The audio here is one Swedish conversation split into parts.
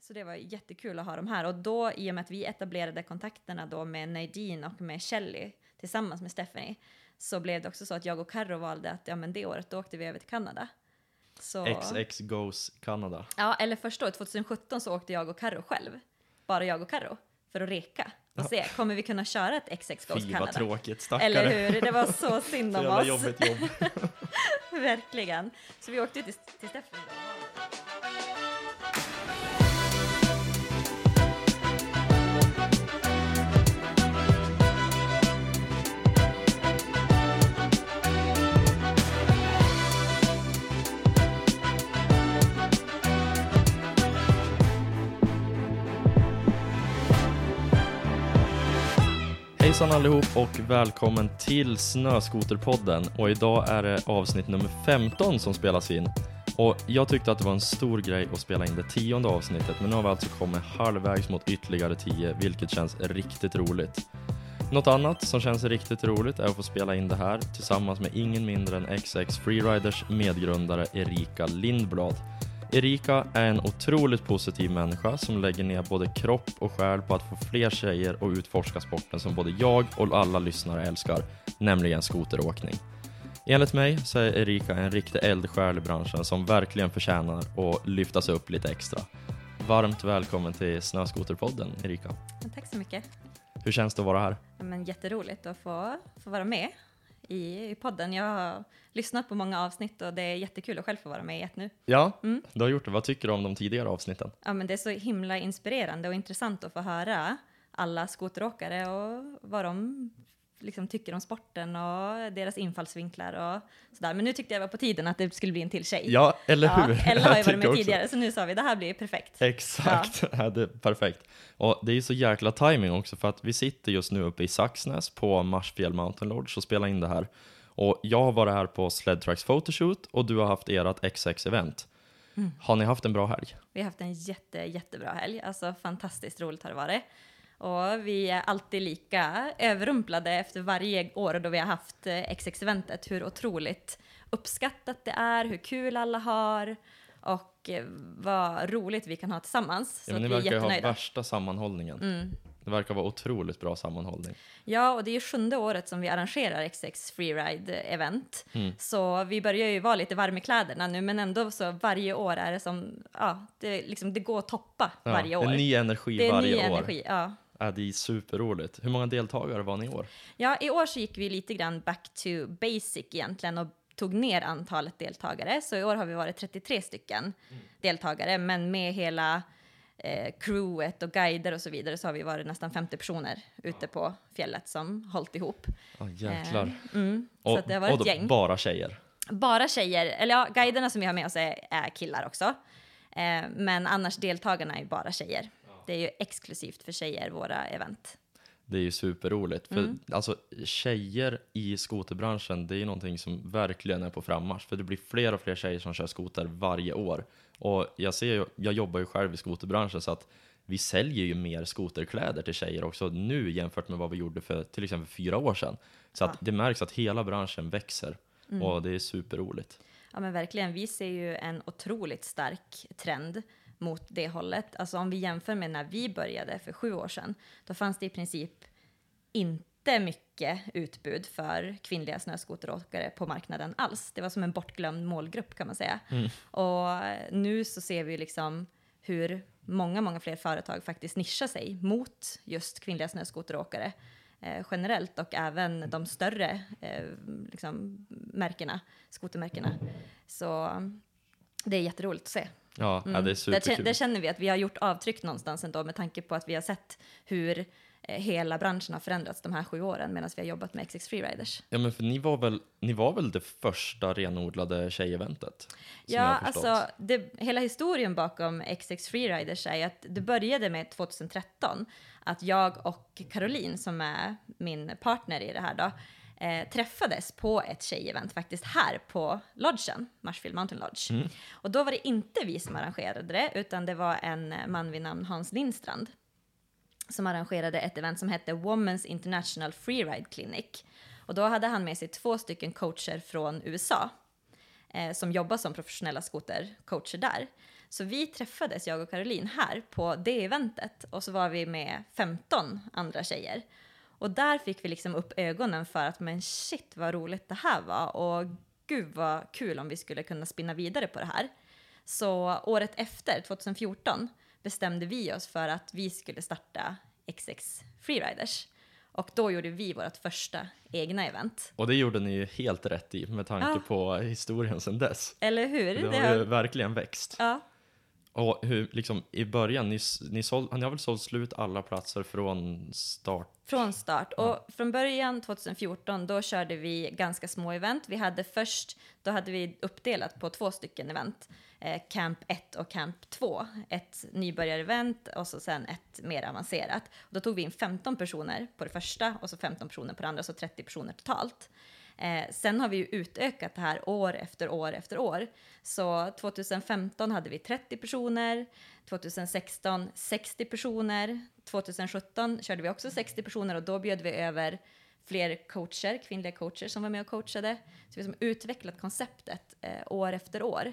så det var jättekul att ha dem här. Och då, i och med att vi etablerade kontakterna då med Nadine och med Shelly tillsammans med Stephanie, så blev det också så att jag och Carro valde att ja, men det året då åkte vi över till Kanada. Så, XX goes Kanada. ja, eller första året, 2017, så åkte jag och Carro själv. Bara jag och Carro. För att reka. Och se, kommer vi kunna köra ett XX Goes Fy vad Canada? tråkigt, stackare. Eller hur? Det var så synd om oss. jobbigt jobb. Verkligen. Så vi åkte till, till Stephanie Hejsan allihop och välkommen till Snöskoterpodden. Och idag är det avsnitt nummer 15 som spelas in. Och jag tyckte att det var en stor grej att spela in det tionde avsnittet, men nu har vi alltså kommit halvvägs mot ytterligare tio, vilket känns riktigt roligt. Något annat som känns riktigt roligt är att få spela in det här tillsammans med ingen mindre än XX Freeriders medgrundare Erika Lindblad. Erika är en otroligt positiv människa som lägger ner både kropp och själ på att få fler tjejer att utforska sporten som både jag och alla lyssnare älskar, nämligen skoteråkning. Enligt mig så är Erika en riktig eldsjäl i branschen som verkligen förtjänar att lyftas upp lite extra. Varmt välkommen till Snöskoterpodden, Erika. Tack så mycket. Hur känns det att vara här? Ja, men jätteroligt att få, få vara med i, i podden. Jag har lyssnat på många avsnitt och det är jättekul att själv få vara med i ett nu. Ja, Mm. du har gjort det. Vad tycker du om de tidigare avsnitten? Ja, men det är så himla inspirerande och intressant att få höra alla skoteråkare och vad de liksom tycker om sporten och deras infallsvinklar och sådär. Men nu tyckte jag var på tiden att det skulle bli en till tjej. Ja, eller Ja, hur? Ella har ju varit med också. tidigare, så nu sa vi det här blir perfekt. Exakt, ja. det är perfekt. Och det är ju så jäkla timing också för att vi sitter just nu uppe i Saxnäs på Marsfjäll Mountain Lodge och spelar in det här. Och jag har varit här på Sledtracks Photoshoot och du har haft ert XX-event. Mm. Har ni haft en bra helg? Vi har haft en jätte, jättebra helg. Alltså fantastiskt roligt har det varit. Och vi är alltid lika överrumplade efter varje år då vi har haft eh, XX-eventet. Hur otroligt uppskattat det är, hur kul alla har och eh, vad roligt vi kan ha tillsammans. Så Ja, ni vi är verkar ha värsta sammanhållningen. Mm. Det verkar vara otroligt bra sammanhållning. Ja, och det är ju sjunde året som vi arrangerar XX Freeride-event. Mm. Så vi börjar ju vara lite varma i kläderna nu, men ändå så varje år är det som, ja, det, liksom, det går att toppa Ja, varje år. En ny energi det är varje ny år. energi, ja. Ja, det är superroligt. Hur många deltagare var ni i år? Ja, i år så gick vi lite grann back to basic egentligen och tog ner antalet deltagare. Så i år har vi varit 33 stycken deltagare, men med hela eh, crewet och guider och så vidare så har vi varit nästan 50 personer ute på fjället som hållit ihop. Ja, jäklar. Eh, mm, så och, att det har varit och då gäng. bara tjejer? Bara tjejer, eller ja, guiderna som vi har med oss är, är killar också. Eh, men annars deltagarna är bara tjejer. Det är ju exklusivt för tjejer, våra event. Det är ju superroligt. För Mm. alltså, tjejer i skoterbranschen, det är ju någonting som verkligen är på frammarsch. För det blir fler och fler tjejer som kör skoter varje år. Och jag ser ju, jag jobbar ju själv i skoterbranschen så att vi säljer ju mer skoterkläder till tjejer också nu jämfört med vad vi gjorde för till exempel fyra år sedan. Så att Ja. det märks att hela branschen växer Mm. och det är superroligt. Ja men verkligen, vi ser ju en otroligt stark trend mot det hållet. Alltså om vi jämför med när vi började för sju år sedan, då fanns det i princip inte mycket utbud för kvinnliga snöskoteråkare på marknaden alls. Det var som en bortglömd målgrupp kan man säga. Och nu så ser vi liksom hur många, många fler företag faktiskt nischar sig mot just kvinnliga snöskoteråkare eh, generellt och även de större eh, liksom, märkena, skotermärkena. Så det är jätteroligt att se. Ja, ja det är Där, superkul. där känner vi att vi har gjort avtryck någonstans ändå med tanke på att vi har sett hur eh, hela branschen har förändrats de här sju åren medan vi har jobbat med XX Freeriders. Ja men för ni var väl, ni var väl det första renodlade tjejeventet? Ja, alltså det, hela historien bakom XX Freeriders är att det började med 2013 att jag och Caroline som är min partner i det här då eh, träffades på ett tjejevent faktiskt här på lodgen, Marshfield Mountain Lodge. Mm. Och då var det inte vi som arrangerade det utan det var en man vid namn Hans Lindstrand som arrangerade ett event som hette Women's International Freeride Clinic. Och då hade han med sig två stycken coacher från USA eh, som jobbar som professionella skotercoacher där. Så vi träffades, jag och Caroline, här på det eventet och så var vi med 15 andra tjejer. Och där fick vi liksom upp ögonen för att men shit vad roligt det här var och gud vad kul om vi skulle kunna spinna vidare på det här. Så året efter, 2014, bestämde vi oss för att vi skulle starta XX Freeriders. Och då gjorde vi vårt första egna event. Och det gjorde ni ju helt rätt i med tanke Ja. på historien sedan dess. Eller hur? Det har ju verkligen växt. Ja, Och hur, liksom, i början, ni, ni, såld, ni har väl sålt slut alla platser från start? från start. Och från början 2014, då körde vi ganska små event. Vi hade först, då hade vi uppdelat på två stycken event. Eh, Camp 1 och Camp 2. Ett nybörjarevent och så sen ett mer avancerat. Och då tog vi in 15 personer på det första och så 15 personer på det andra, så 30 personer totalt. Eh, sen har vi ju utökat det här år efter år efter år. Så 2015 hade vi 30 personer, 2016 60 personer, 2017 körde vi också 60 personer och då bjöd vi över fler coacher, kvinnliga coacher som var med och coachade. Så vi har liksom utvecklat konceptet eh, år efter år.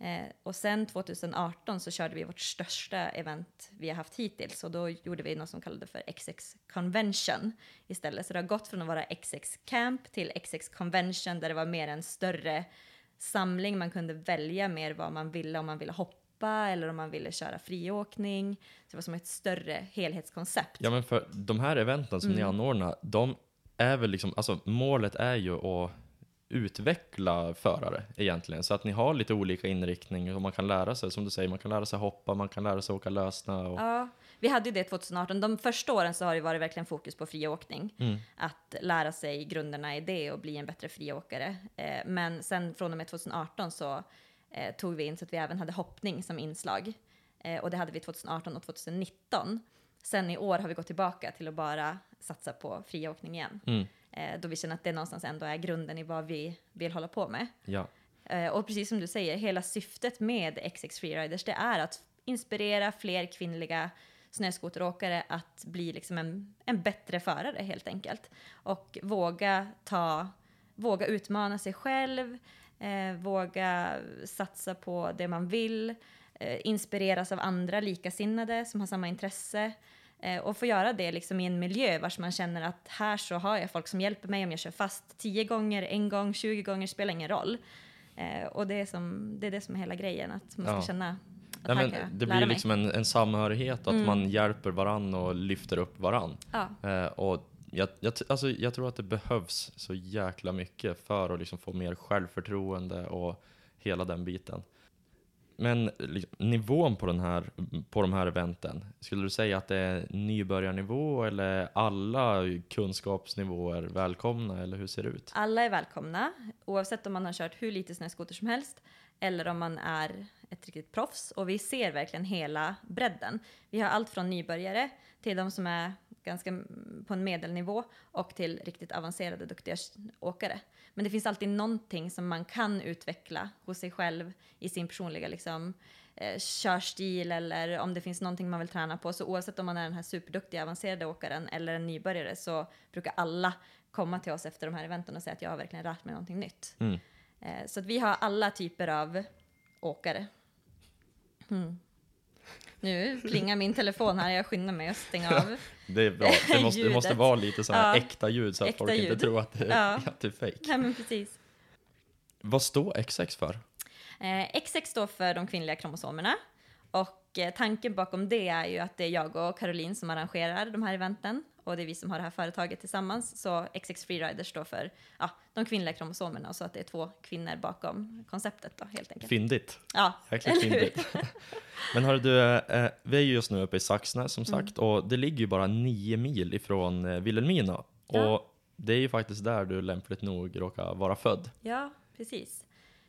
Eh, och sen 2018 så körde vi vårt största event vi har haft hittills och då gjorde vi något som kallades för XX Convention istället. Så det har gått från att vara XX Camp till XX Convention där det var mer en större samling. Man kunde välja mer vad man ville, om man ville hoppa eller om man ville köra friåkning. Så det var som ett större helhetskoncept. Ja, men för de här eventen som ni Mm. anordnar, de är väl liksom, alltså målet är ju att utveckla förare egentligen, så att ni har lite olika inriktning och man kan lära sig, som du säger, man kan lära sig hoppa, man kan lära sig åka lösna och Ja, vi hade ju det 2018. De första åren så har det varit verkligen fokus på friåkning. Mm. Att lära sig grunderna i det och bli en bättre friåkare. Eh, men sen från och med 2018 så eh, tog vi in så att vi även hade hoppning som inslag. Eh, och det hade vi 2018 och 2019. Sen i år har vi gått tillbaka till att bara satsa på friåkning igen. Mm. Eh, då vi känner att det någonstans ändå är grunden i vad vi vill hålla på med. ja. Eh, Och precis som du säger, hela syftet med XX Freeriders det är att inspirera fler kvinnliga snöskoteråkare att bli liksom en, en bättre förare helt enkelt. Och våga ta, våga utmana sig själv, eh, våga satsa på det man vill, eh, inspireras av andra likasinnade som har samma intresse. Eh, och få göra det liksom i en miljö vars man känner att här så har jag folk som hjälper mig om jag kör fast 10 gånger, en gång, 20 gånger, spelar ingen roll. Eh, och det är, som, det är det som är hela grejen, att man ska Ja. känna att Nej, men det blir liksom en, en samhörighet, att Mm. man hjälper varann och lyfter upp varann. Ja. Eh, och jag, jag, alltså, jag tror att det behövs så jäkla mycket för att liksom få mer självförtroende och hela den biten. Men liksom, nivån på, den här, på de här eventen, skulle du säga att det är nybörjarnivå eller alla kunskapsnivåer välkomna eller hur ser det ut? Alla är välkomna, oavsett om man har kört hur lite snöskoter som helst eller om man är ett riktigt proffs. Och vi ser verkligen hela bredden. Vi har allt från nybörjare till de som är ganska på en medelnivå och till riktigt avancerade, duktiga åkare. Men det finns alltid någonting som man kan utveckla hos sig själv i sin personliga liksom, eh, körstil eller om det finns någonting man vill träna på. Så oavsett om man är den här superduktiga avancerade åkaren eller en nybörjare så brukar alla komma till oss efter de här eventen och säga att jag har verkligen lärt mig någonting nytt. Mm. Eh, så att vi har alla typer av åkare. Mm. Nu plingar min telefon här, jag skyndar mig att stänga av. Det är bra, det måste, det måste vinte lite så här Ja. äkta ljud så att Äkta folk inte ljud. tror att det, Ja. att det är fake. Nej men precis. Vad står XX för? Eh, XX står för de kvinnliga kromosomerna. Och eh, tanken bakom det är ju att det är jag och Caroline som arrangerar de här eventen. Och det är vi som har det här företaget tillsammans. Så XX Freeriders står för ja, de kvinnliga kromosomerna och så att det är två kvinnor bakom konceptet då helt enkelt. Fyndigt. Ja, Jäkligt eller fyndigt. Men hörru du, eh, vi är ju just nu uppe i Saxnäs som Mm. sagt och det ligger ju bara nio mil ifrån eh, Vilhelmina. Ja. Och det är ju faktiskt där du lämpligt nog råkar vara född. Ja, precis.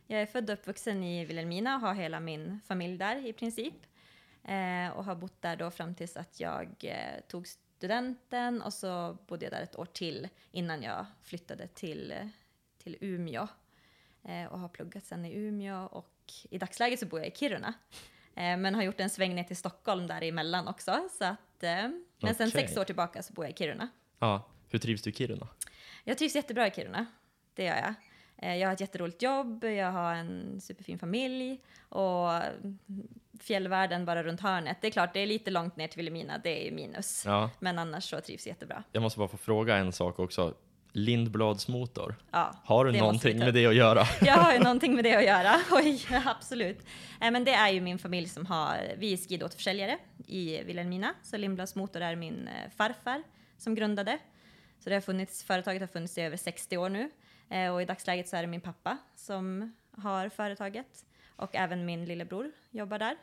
Jag är född och uppvuxen i Vilhelmina och har hela min familj där i princip. Eh, och har bott där då fram tills att jag eh, tog studenten och så bodde jag där ett år till innan jag flyttade till, till Umeå. Eh, och har pluggat sen i Umeå och i dagsläget så bor jag i Kiruna. Eh, men har gjort en sväng ner till Stockholm däremellan också. Så att, eh, men sen Okej. sex år tillbaka så bor jag i Kiruna. Ja, hur trivs du i Kiruna? Jag trivs jättebra i Kiruna. Det gör jag. Eh, jag har ett jätteroligt jobb, jag har en superfin familj och fjällvärlden bara runt hörnet. Det är klart, det är lite långt ner till Vilhelmina, det är minus. Ja, Men annars så trivs jag jättebra. jag måste bara få fråga en sak också. Lindblads motor, Ja, har du någonting med det att göra? Jag har ju någonting med det att göra. Oj, absolut. Eh, Men det är ju min familj som har, vi är skidåterförsäljare i Vilhelmina, så Lindblads Motor är min eh, farfar som grundade. Så det har funnits, företaget har funnits i över 60 år nu och i dagsläget så är det min pappa som har företaget och även min lillebror jobbar där.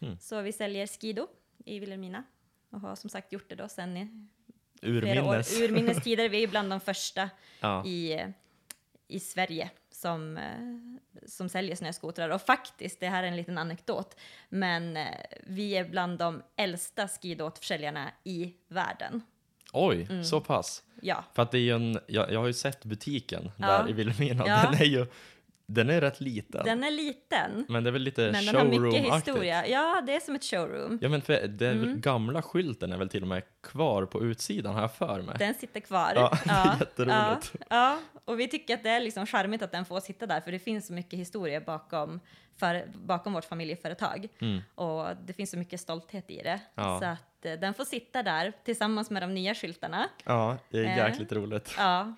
Hmm. Så vi säljer Skido i Vilhelmina och har som sagt gjort det då sen i Urminnes. år, urminnes tider. Vi är bland de första Ja. i, i Sverige som, eh, som säljer snöskotrar. Och faktiskt, det här är en liten anekdot, men eh, vi är bland de äldsta skidåterförsäljarna i världen. Oj, Mm. så pass. Ja, För att det är ju en, jag, jag har ju sett butiken Ja. där i Vilhelmina. Ja. Den är ju, den är rätt liten. den är liten, Men det är väl lite men den har mycket showroom-aktigt. historia. Ja, det är som ett showroom. Ja men för den Mm. gamla skylten är väl till och med kvar på utsidan har jag för mig. Den sitter kvar. Ja, är jätteroligt. Ja, ja, och vi tycker att det är liksom charmigt att den får sitta där, för det finns så mycket historia bakom, för, bakom vårt familjeföretag. Mm. Och det finns så mycket stolthet i det. Ja. Så att eh, den får sitta där tillsammans med de nya skyltarna. Ja, det är Eh. jäkligt roligt. Ja,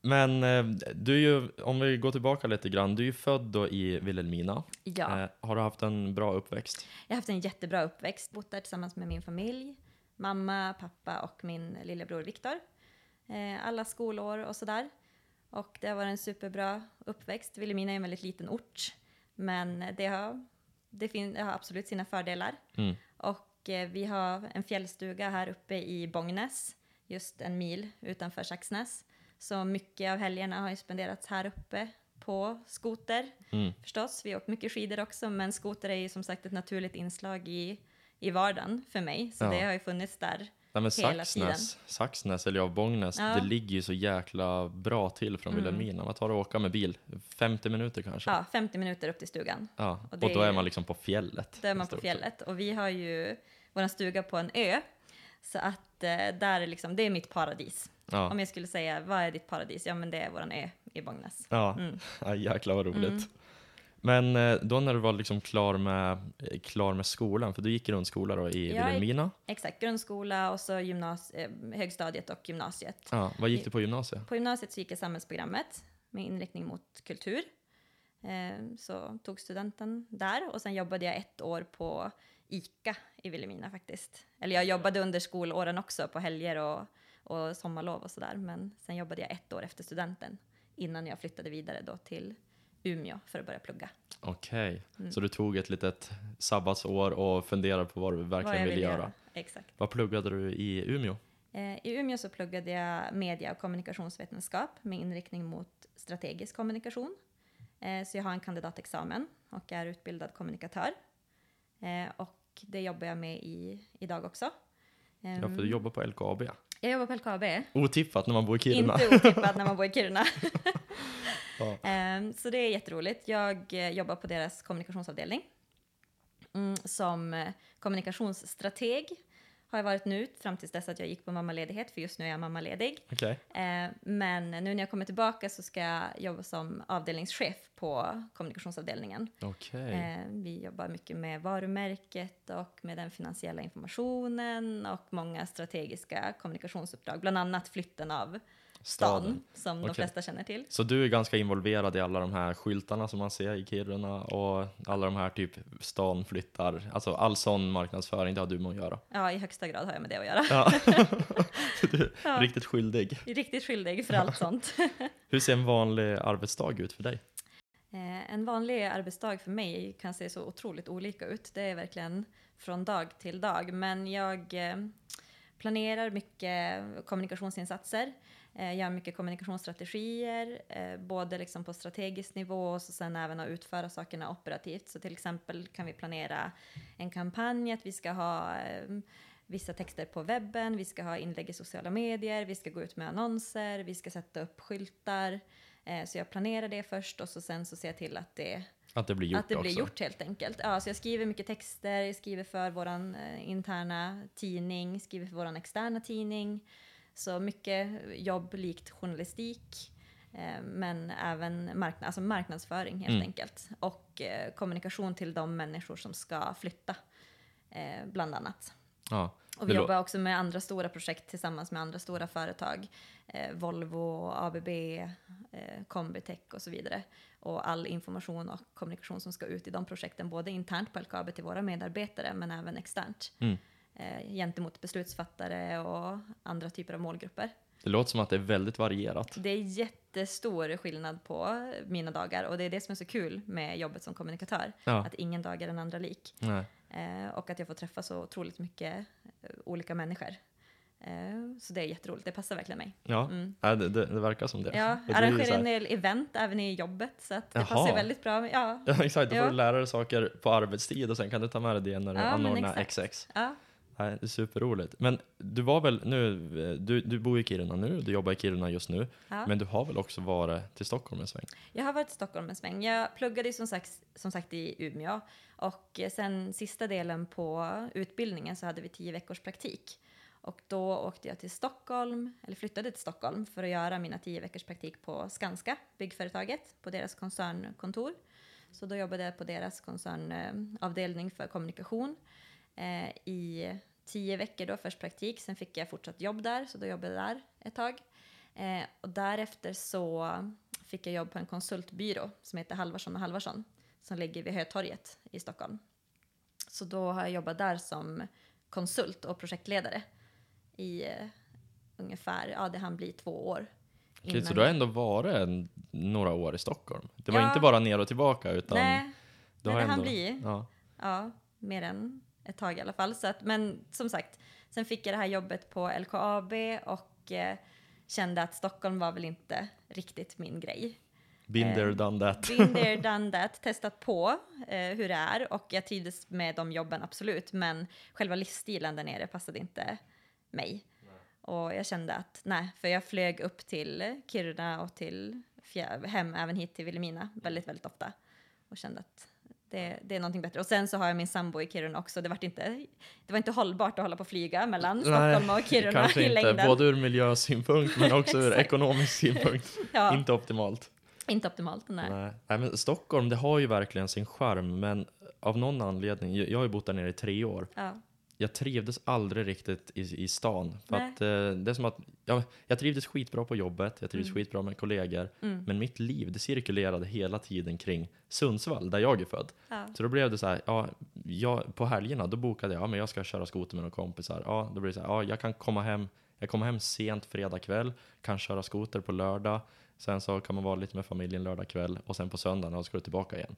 Men eh, du är ju, om vi går tillbaka lite grann, du är ju född då i Vilhelmina. ja. Eh, har du haft en bra uppväxt? Jag har haft en jättebra uppväxt. Bott där tillsammans med min familj. Mamma, pappa och min lillebror Viktor. Eh, alla skolår och sådär. Och det har varit en superbra uppväxt. Vilhelmina är en väldigt liten ort. Men det har, det fin- det har absolut sina fördelar. Mm. Och eh, vi har en fjällstuga här uppe i Bångnäs. Just en mil utanför Saxnäs. Så mycket av helgerna har ju spenderats här uppe på skoter Mm. förstås. Vi har åkt mycket skidor också, men skoter är ju som sagt ett naturligt inslag i, i vardagen för mig. Så Ja. det har ju funnits där. Nej, men Hela Saxnäs, Saxnäs eller ja, Bångnäs, Ja. det ligger ju så jäkla bra till från Mm. Vilhelmina. Vad tar det att åka med bil? 50 minuter kanske? Ja, 50 minuter upp till stugan. Ja, Och Och, då är- man liksom på fjället. Då är man på fjället. Och vi har ju vår stuga på en ö. Så att eh, där är liksom, det är mitt paradis. Ja, Om jag skulle säga, vad är ditt paradis? Ja, men det är våran ö i Bångnäs. ja. Mm. ja jäklar vad roligt. Mm. Men eh, då när du var liksom klar med, eh, klar med skolan, för du gick grundskola då i Jag Vilhelmina. Exakt, grundskola och så gymnas- eh, högstadiet och gymnasiet. Ja, vad gick du på gymnasiet? På gymnasiet så gick jag samhällsprogrammet med inriktning mot kultur. Så tog studenten där och sen jobbade jag ett år på ICA i Vilhelmina faktiskt. Eller jag jobbade under skolåren också på helger och, och sommarlov och sådär. Men sen jobbade jag ett år efter studenten innan jag flyttade vidare då till Umeå för att börja plugga. Okej, Mm. så du tog ett litet sabbatsår och funderade på vad du Vad verkligen jag ville göra. Exakt. Vad pluggade du i Umeå? Eh, I Umeå så pluggade jag media och kommunikationsvetenskap med inriktning mot strategisk kommunikation. Eh, Så jag har en kandidatexamen och är utbildad kommunikatör. Eh, Och det jobbar jag med i, idag också. Ja, Ehm, för du jobbar på LKAB. Jag jobbar på LKAB. Otippat när man bor i Kiruna. Inte otippat när man bor i Kiruna. Ja. Ehm, Så det är jätteroligt. Jag eh, jobbar på deras kommunikationsavdelning. Mm, som eh, kommunikationsstrateg har jag varit nu fram tills dess att jag gick på mammaledighet, för just nu är jag mammaledig. Okej. Eh, Men nu när jag kommer tillbaka så ska jag jobba som avdelningschef på kommunikationsavdelningen. Okej. Eh, Vi jobbar mycket med varumärket och med den finansiella informationen och många strategiska kommunikationsuppdrag, bland annat flytten av stan, som de Okej. flesta känner till. Så du är ganska involverad i alla de här skyltarna som man ser i Kiruna och alla de här typ stan flyttar, alltså all sån marknadsföring, det har du med att göra. Ja, i högsta grad har jag med det att göra. Ja. du Ja. riktigt skyldig. Riktigt skyldig för allt sånt. Hur ser en vanlig arbetsdag ut för dig? Eh, En vanlig arbetsdag för mig kan se så otroligt olika ut. Det är verkligen från dag till dag. Men jag eh, planerar mycket kommunikationsinsatser. Eh, Gör mycket kommunikationsstrategier, eh, både liksom på strategisk nivå och så sen även att utföra sakerna operativt. Så till exempel kan vi planera en kampanj, att vi ska ha eh, vissa texter på webben, vi ska ha inlägg i sociala medier, vi ska gå ut med annonser, vi ska sätta upp skyltar. Eh, Så jag planerar det först och så sen så ser jag till att det, Att det blir gjort att det blir också? gjort helt enkelt. Ja, så jag skriver mycket texter, jag skriver för vår interna tidning, skriver för vår externa tidning. Så mycket jobb likt journalistik. Eh, men även markna alltså marknadsföring helt Mm. enkelt. Och eh, kommunikation till de människor som ska flytta, eh, bland annat. Ja. Och vi jobbar också med andra stora projekt tillsammans med andra stora företag. Eh, Volvo, ABB, eh, Combitech och så vidare. Och all information och kommunikation som ska ut i de projekten, både internt på LKAB till våra medarbetare, men även externt. Mm. Eh, gentemot beslutsfattare och andra typer av målgrupper. Det låter som att det är väldigt varierat. Det är jättestor skillnad på mina dagar och det är det som är så kul med jobbet som kommunikatör. Ja. Att ingen dag är den andra lik. Eh, och att jag får träffa så otroligt mycket eh, olika människor. Eh, så det är jätteroligt, det passar verkligen mig. Ja, Mm. det, det, det verkar som det. Ja, så arrangerar en del event även i jobbet så att det Jaha. passar väldigt bra. med- Ja, Ja, exakt. Då får Ja. du lära dig saker på arbetstid och sen kan du ta med dig det när du Ja, anordnar. XX. ja, Nej, det är superroligt. Men du var väl nu, du, du bor i Kiruna nu, du jobbar i Kiruna just nu, ja. men du har väl också varit till Stockholm en sväng? Jag har varit i Stockholm en sväng. Jag pluggade ju som sagt, som sagt i Umeå och eh, sen sista delen på utbildningen så hade vi tio veckors praktik. Och då åkte jag till Stockholm, eller flyttade till Stockholm för att göra mina tio veckors praktik på Skanska, byggföretaget, på deras koncernkontor. Så då jobbade jag på deras koncernavdelning för kommunikation eh, i tio veckor då, först praktik, sen fick jag fortsatt jobb där, så då jobbade jag där ett tag. Eh, och därefter så fick jag jobb på en konsultbyrå som heter Halvarsson och Halvarsson som ligger vid Hötorget i Stockholm. Så då har jag jobbat där som konsult och projektledare i eh, ungefär, ja det hann bli två år. Okej, så du har ändå varit några år i Stockholm? Det var Ja. inte bara ner och tillbaka utan Nej, du nej, det hann ändå... bli. Ja. Ja, mer än ett tag i alla fall. Så att, men som sagt, sen fick jag det här jobbet på LKAB och eh, kände att Stockholm var väl inte riktigt min grej. Been there, Eh, done that. Been there, done that, testat på eh, hur det är och jag trivdes med de jobben absolut, men själva livsstilen där nere passade inte mig. Och jag kände att nej, för jag flög upp till Kiruna och till hem även hit till Vilhelmina väldigt, väldigt ofta och kände att det, det är någonting bättre. Och sen så har jag min sambo i Kiruna också. Det var inte, det var inte hållbart att hålla på och flyga mellan Stockholm och Kiruna kanske i inte, längden. både ur miljösynpunkt men också ur ekonomisk synpunkt. ja, Inte optimalt. inte optimalt. Nej. Nej. Nej, men Stockholm, det har ju verkligen sin charm, men av någon anledning, jag jag har ju bott där nere i tre år, Ja. Jag trivdes aldrig riktigt i, i stan. För Nej. att, eh, det är som att, ja, jag trivdes skitbra på jobbet, jag trivdes Mm. skitbra med kollegor, Mm. men mitt liv det cirkulerade hela tiden kring Sundsvall, där jag är född. Ja. Så då blev det så här, ja, jag, på helgerna då bokade jag, ja men jag ska köra skoter med några kompisar. Ja, då blir det så här, ja jag kan komma hem, jag kommer hem sent fredag kväll, kan köra skoter på lördag, sen så kan man vara lite med familjen lördag kväll och sen på söndagen ska du tillbaka igen.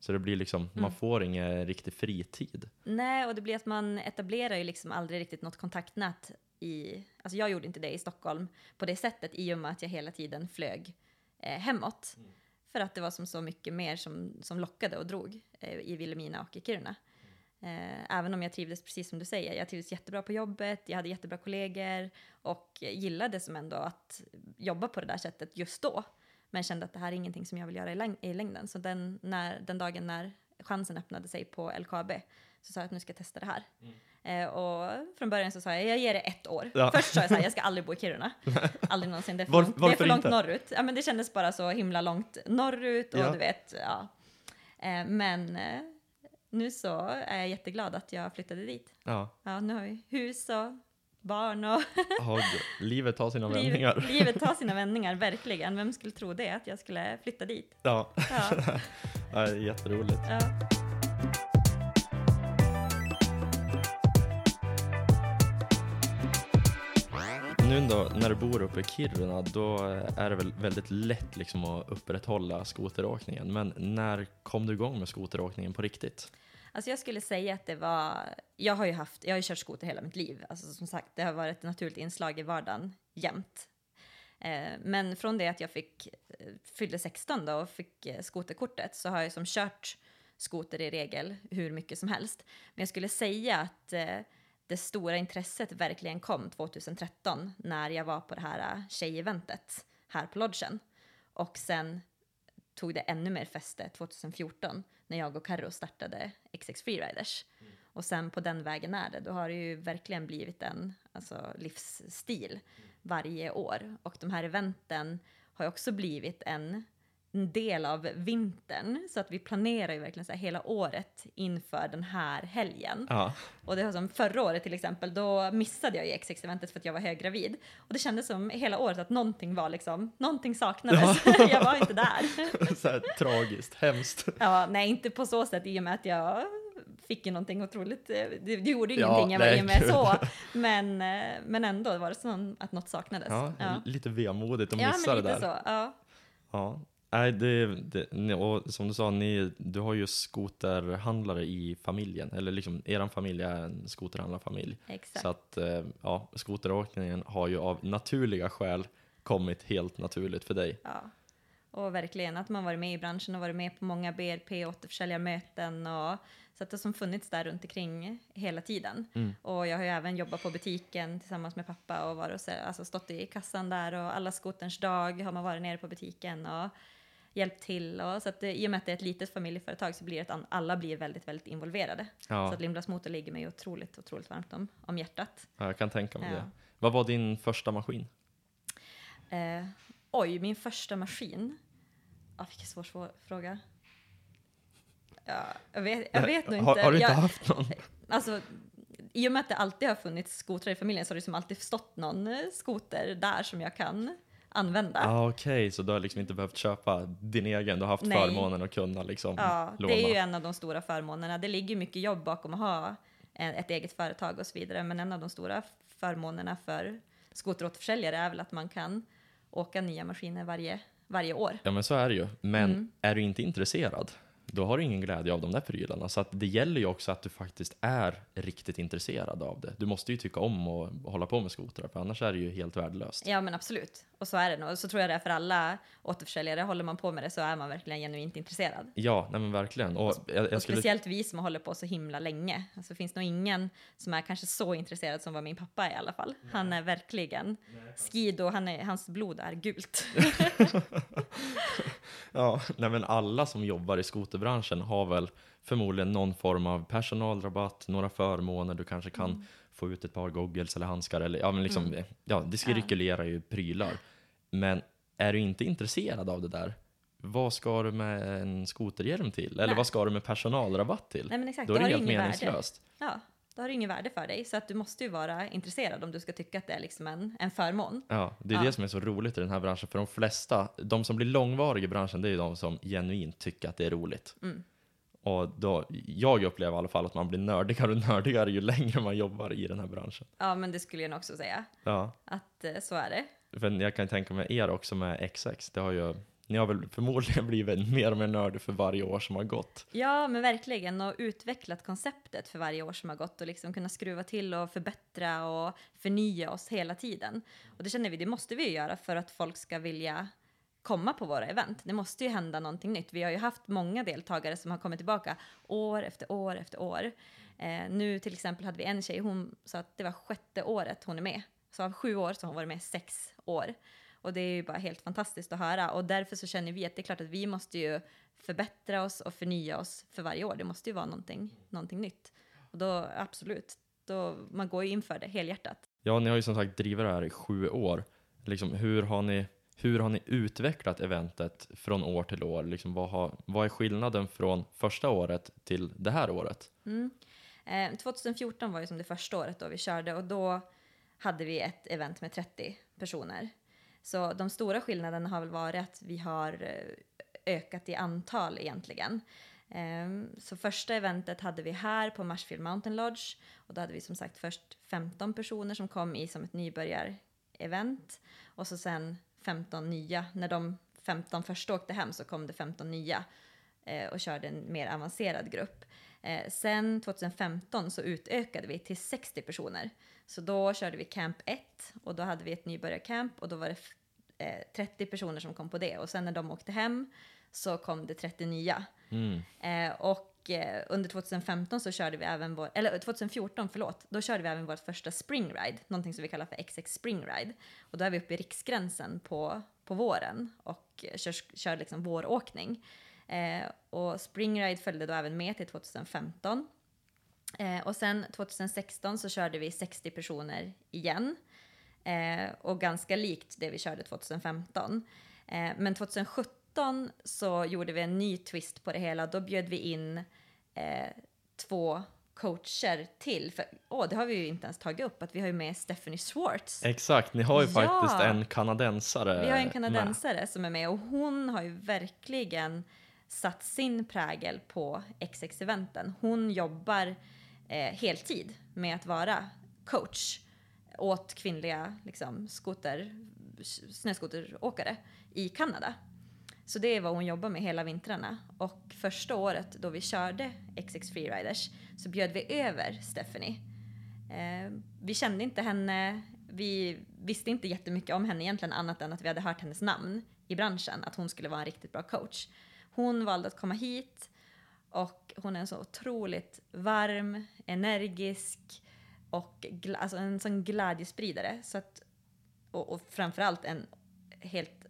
Så det blir liksom, man Mm. får ingen riktig fritid. Nej, och det blir att man etablerar ju liksom aldrig riktigt något kontaktnät i, alltså jag gjorde inte det i Stockholm på det sättet i och med att jag hela tiden flög eh, hemåt. För att det var som så mycket mer som, som lockade och drog eh, i Vilhelmina och i Kiruna. Eh, även om jag trivdes, precis som du säger, jag trivdes jättebra på jobbet, jag hade jättebra kollegor och gillade som ändå att jobba på det där sättet just då. Men kände att det här är ingenting som jag vill göra i, läng- i längden. Så den, när, den dagen när chansen öppnade sig på LKAB så sa jag att nu ska jag testa det här. Eh, och från början så sa jag, jag ger det ett år. Ja. Först sa jag så här, jag ska aldrig bo i Kiruna. aldrig någonsin, det är för, Var- långt, det är för långt inte? norrut. Ja, men det kändes bara så himla långt norrut och Ja. du vet, ja. Eh, men eh, nu så är jag jätteglad att jag flyttade dit. Ja, Ja, nu har vi hus och barn och det- livet tar sina vändningar. livet, livet tar sina vändningar, verkligen. Vem skulle tro det, att jag skulle flytta dit? Ja, Ja, ja, det är jätteroligt. ja. Nu då, när du bor uppe i Kiruna, då är det väl väldigt lätt liksom att upprätthålla skoteråkningen. Men när kom du igång med skoteråkningen på riktigt? Alltså jag skulle säga att det var, jag har ju haft, jag har ju kört skoter hela mitt liv. Alltså som sagt, det har varit ett naturligt inslag i vardagen jämt. Eh, men från det att jag fick, eh, fyllde 16 då och fick eh, skoterkortet så har jag som kört skoter i regel hur mycket som helst. Men jag skulle säga att eh, det stora intresset verkligen kom 2013 när jag var på det här eh, tjejeventet här på lodgen. Och sen tog det ännu mer fäste 2014 när jag och Carro startade XX Freeriders. Och sen på den vägen är det. Då har det ju verkligen blivit en alltså, livsstil varje år. Och de här eventen har ju också blivit en del av vintern. Så att vi planerar ju verkligen så här hela året inför den här helgen. Ja, Och det var som förra året till exempel, då missade jag ju X6-eventet för att jag var höggravid. Och det kändes som hela året att någonting var liksom, någonting saknades. jag var inte där. så här tragiskt, hemskt. Ja, nej, inte på så sätt i och med att jag fick ju någonting otroligt, eh, det, gjorde ju Ja, ingenting jag var nej, med så. Men, eh, men ändå var det som att något saknades. Ja, ja. lite vemodigt att ja missa det där. så. Ja. Nej, det, det, och som du sa, ni, du har ju skoterhandlare i familjen, eller liksom eran familj är en skoterhandlarfamilj. Exakt. Så att eh, ja, skoteråkningen har ju av naturliga skäl kommit helt naturligt för dig. Ja. Och verkligen att man varit med i branschen och varit med på många BRP återförsäljarmöten och så att det har som funnits där runt omkring hela tiden. Mm. Och jag har ju även jobbat på butiken tillsammans med pappa och varit och alltså stått i kassan där och alla skoterns dag har man varit nere på butiken och hjälpt till. Och, så att det, i och med att det är ett litet familjeföretag så blir det att alla blir väldigt, väldigt involverade. Så Ja, att Lindblads Motor ligger mig otroligt, otroligt varmt om, om hjärtat. ja, jag kan tänka mig Ja. det. Vad var din första maskin? Eh, oj, min första maskin. Ja, vilken svår, svår fråga. Ja, jag vet, jag vet nog inte. Har, har du inte jag, haft någon? alltså, I och med att det alltid har funnits skotrar i familjen så har det som alltid stått någon skoter där som jag kan använda. Ah, Okej, så du har liksom inte behövt köpa din egen, du har haft Nej. förmånen att kunna liksom Ja, låna. det är ju en av de stora förmånerna. Det ligger mycket jobb bakom att ha ett eget företag och så vidare. Men en av de stora förmånerna för skoteråterförsäljare är väl att man kan åka nya maskiner varje, varje år. Ja men så är det ju. Men Mm. är du inte intresserad, då har du ingen glädje av de där prylarna. Så att det gäller ju också att du faktiskt är riktigt intresserad av det. Du måste ju tycka om att hålla på med skotrar, för annars är det ju helt värdelöst. Ja men absolut. Och så är det nog. Och så tror jag det är för alla återförsäljare. Håller man på med det så är man verkligen genuint intresserad. Ja, nej men verkligen. Och jag, jag Och skulle... speciellt vi som har hållit på så himla länge. Alltså finns nog ingen som är kanske så intresserad som vad min pappa är i alla fall. Han är verkligen skido, han är, hans blod är gult. Ja, nej men alla som jobbar i skoterbranschen har väl förmodligen någon form av personalrabatt, några förmåner, du kanske kan Mm. få ut ett par goggles eller handskar eller ja men liksom, ja det cirkulerar ju prylar. Men är du inte intresserad av det där, vad ska du med en skoterhjälm till? Eller Nej. vad ska du med personalrabatt till? Nej men exakt, Då är det har helt meningslöst. Ja, då har det ingen värde för dig. Så att du måste ju vara intresserad om du ska tycka att det är liksom en, en förmån. Ja, det är Ja. det som är så roligt i den här branschen. För de flesta, de som blir långvariga i branschen, det är ju de som genuint tycker att det är roligt. Mm. Och då, jag upplever i alla fall att man blir nördigare och nördigare ju längre man jobbar i den här branschen. Ja men det skulle jag nog också säga. Ja, Att eh, så är det. för jag kan tänka mig er också med XX, det har ju, ni har väl förmodligen blivit mer och mer nördig för varje år som har gått. Ja, men verkligen. Och utvecklat konceptet för varje år som har gått och liksom kunna skruva till och förbättra och förnya oss hela tiden. Och det känner vi, det måste vi ju göra för att folk ska vilja komma på våra event. Det måste ju hända någonting nytt. Vi har ju haft många deltagare som har kommit tillbaka år efter år efter år. Eh, nu till exempel hade vi en tjej, hon sa att det var sjätte året hon är med. Så av sju år så har hon varit med sex år. Och det är ju bara helt fantastiskt att höra. Och därför så känner vi att det är klart att vi måste ju förbättra oss och förnya oss för varje år. Det måste ju vara någonting, någonting nytt. Och då absolut, då, man går ju in för det helhjärtat. Ja, ni har ju som sagt drivit det här i sju år. Liksom, hur, har ni, hur har ni utvecklat eventet från år till år? Liksom, vad, har, vad är skillnaden från första året till det här året? Mm. Eh, 2014 var ju som det första året då vi körde och då hade vi ett event med 30 personer. Så de stora skillnaderna har väl varit att vi har eh, ökat i antal egentligen. Ehm, så första eventet hade vi här på Marshfield Mountain Lodge och då hade vi som sagt först 15 personer som kom i som ett nybörjarevent och så sen 15 nya. När de 15 första åkte hem så kom det 15 nya eh, och körde en mer avancerad grupp. Eh, sen 2015 så utökade vi till 60 personer. Så då körde vi camp 1 och då hade vi ett nybörjarcamp och då var det eh, 30 personer som kom på det och sen när de åkte hem så kom det 30 nya. Mm. Eh, och eh, under 2015 så körde vi även vår, eller 2014 förlåt, då körde vi även vårt första springride, någonting som vi kallar för XX springride. Och då är vi uppe i riksgränsen på, på våren och eh, kör, kör liksom våråkning. Eh, och springride följde då även med till 2015. Eh, och sen 2016 så körde vi 60 personer igen. Eh, och ganska likt det vi körde 2015. Eh, men 2017 så gjorde vi en ny twist på det hela. Då bjöd vi in eh, två coacher till. För, åh, det har vi ju inte ens tagit upp, att vi har ju med Stephanie Schwartz. Exakt, ni har ju Ja. faktiskt en kanadensare Vi har en med. kanadensare som är med och hon har ju verkligen satt sin prägel på XX-eventen. Hon jobbar eh, heltid med att vara coach åt kvinnliga liksom, skoter, snöskoteråkare i Kanada. Så det är vad hon jobbar med hela vintrarna. Och första året då vi körde XX Freeriders så bjöd vi över Stephanie. Eh, vi kände inte henne, vi visste inte jättemycket om henne egentligen annat än att vi hade hört hennes namn i branschen, att hon skulle vara en riktigt bra coach. Hon valde att komma hit och hon är en så otroligt varm, energisk och alltså en sån glädjespridare. Så att, och, och framförallt en helt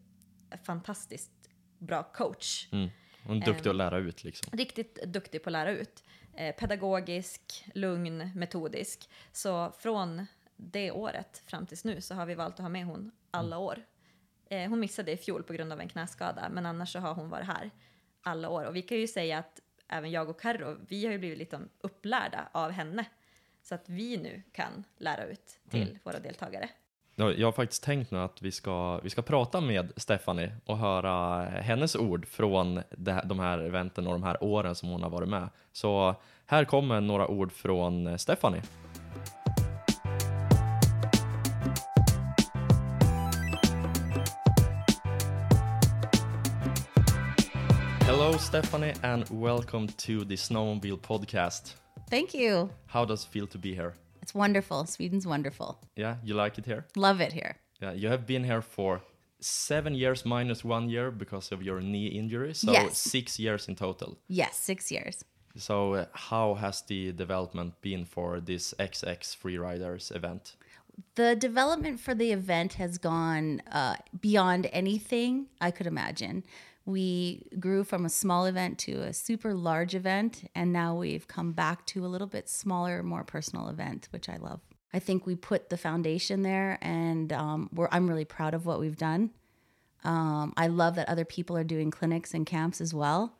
fantastiskt bra coach. Mm. Hon är duktig att lära ut liksom. Riktigt duktig på att lära ut. Eh, pedagogisk, lugn, metodisk. Så från det året fram tills nu så har vi valt att ha med hon alla år. Eh, hon missade i fjol på grund av en knäskada, men annars så har hon varit här alla år. Och vi kan ju säga att även jag och Karro, vi har ju blivit lite upplärda av henne. Så att vi nu kan lära ut till våra deltagare. Ja, Jag har faktiskt tänkt nu att vi ska, vi ska prata med Stephanie och höra hennes ord från det de här eventen och de här åren som hon har varit med. Så här kommer några ord från Stephanie. Stephanie and welcome to the Snowmobile podcast. Thank you. How does it feel to be here? It's wonderful. Sweden's wonderful. Yeah, you like it here? Love it here. Yeah, you have been here for seven years minus one year because of your knee injury, so Yes. six years in total. Yes, six years. So, uh, how has the development been for this XX Freeriders event? The development for the event has gone uh, beyond anything I could imagine. We grew from a small event to a super large event, and now we've come back to a little bit smaller, more personal event, which I love. I think we put the foundation there, and um, we're, I'm really proud of what we've done. Um, I love that other people are doing clinics and camps as well.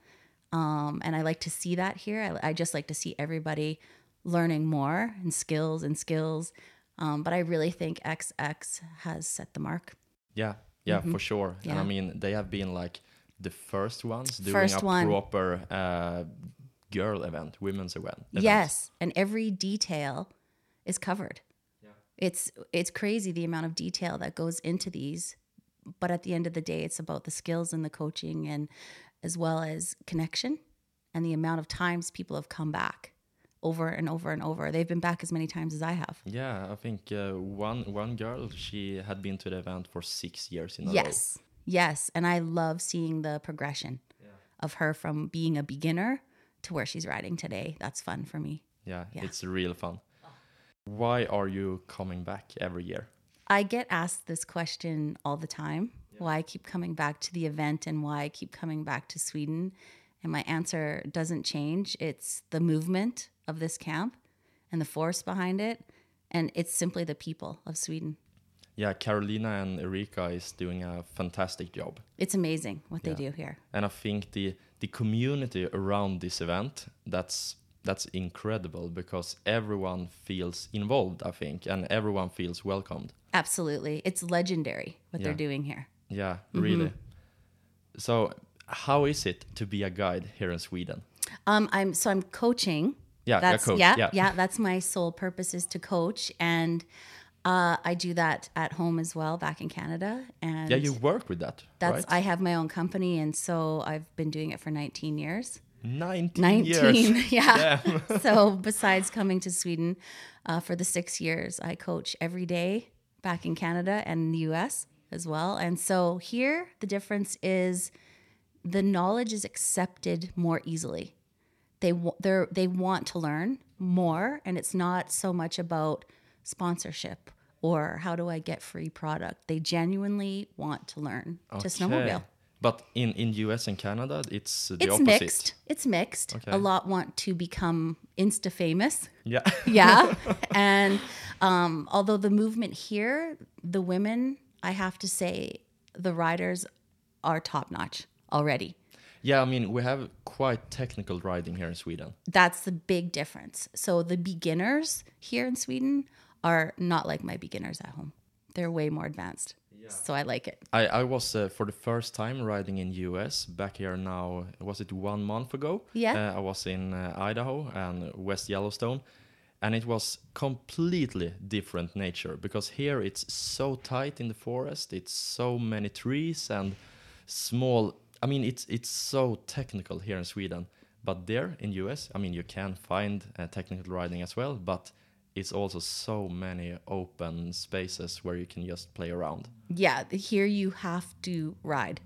Um, and I like to see that here. I, I just like to see everybody learning more and skills and skills. Um, but I really think XX has set the mark. Yeah, yeah, for sure. And I mean, they have been like the first ones doing First a one. proper uh, girl event, women's event. Yes, and every detail is covered. Yeah. It's it's crazy the amount of detail that goes into these, but at the end of the day, it's about the skills and the coaching, and as well as connection, and the amount of times people have come back, over and over and over. They've been back as many times as I have. Yeah, I think uh, one one girl she had been to the event for six years in a row. Yes, yes, and I love seeing the progression of her from being a beginner to where she's riding today. That's fun for me. Yeah, Yeah. it's real fun. Why are you coming back every year? I get asked this question all the time why I keep coming back to the event and why I keep coming back to Sweden. And my answer doesn't change. It's the movement of this camp and the force behind it. And it's simply the people of Sweden. Yeah, Carolina and Erika is doing a fantastic job. It's amazing what they do here. And I think the the community around this event that's that's incredible because everyone feels involved, I think, and everyone feels welcomed. Absolutely. It's legendary what Yeah. they're doing here. Yeah, Mm-hmm. really. So, how is it to be a guide here in Sweden? Um, I'm so I'm coaching. Yeah, yeah, that's coach, yeah, yeah. yeah. That's my sole purpose is to coach, and uh, I do that at home as well, back in Canada. And Yeah, you work with that, that's right? I have my own company, and so I've been doing it for 19 years. 19, 19, years. yeah. so besides coming to Sweden uh, for the six years, I coach every day back in Canada and in the U.S. as well. And so here, the difference is the knowledge is accepted more easily. They they they want to learn more, and it's not so much about sponsorship or how do I get free product. They genuinely want to learn to snowmobile. But in in US and Canada, it's the It's opposite. mixed. It's mixed. Okay. A lot want to become insta famous. Yeah. Yeah. and um, although the movement here, the women, I have to say, the riders are top notch already. Yeah, I mean, we have quite technical riding here in Sweden. That's the big difference. So the beginners here in Sweden are not like my beginners at home. They're way more advanced. So I like it. I, I was uh, for the first time riding in US back here now. Was it one month ago? Yeah. Uh, I was in uh, Idaho and West Yellowstone, and it was completely different nature because here it's so tight in the forest. It's so many trees and small. I mean, it's it's so technical here in Sweden, but there in US, I mean, you can find uh, technical riding as well, but it's also so many open spaces where you can just play around. Yeah, here you have to ride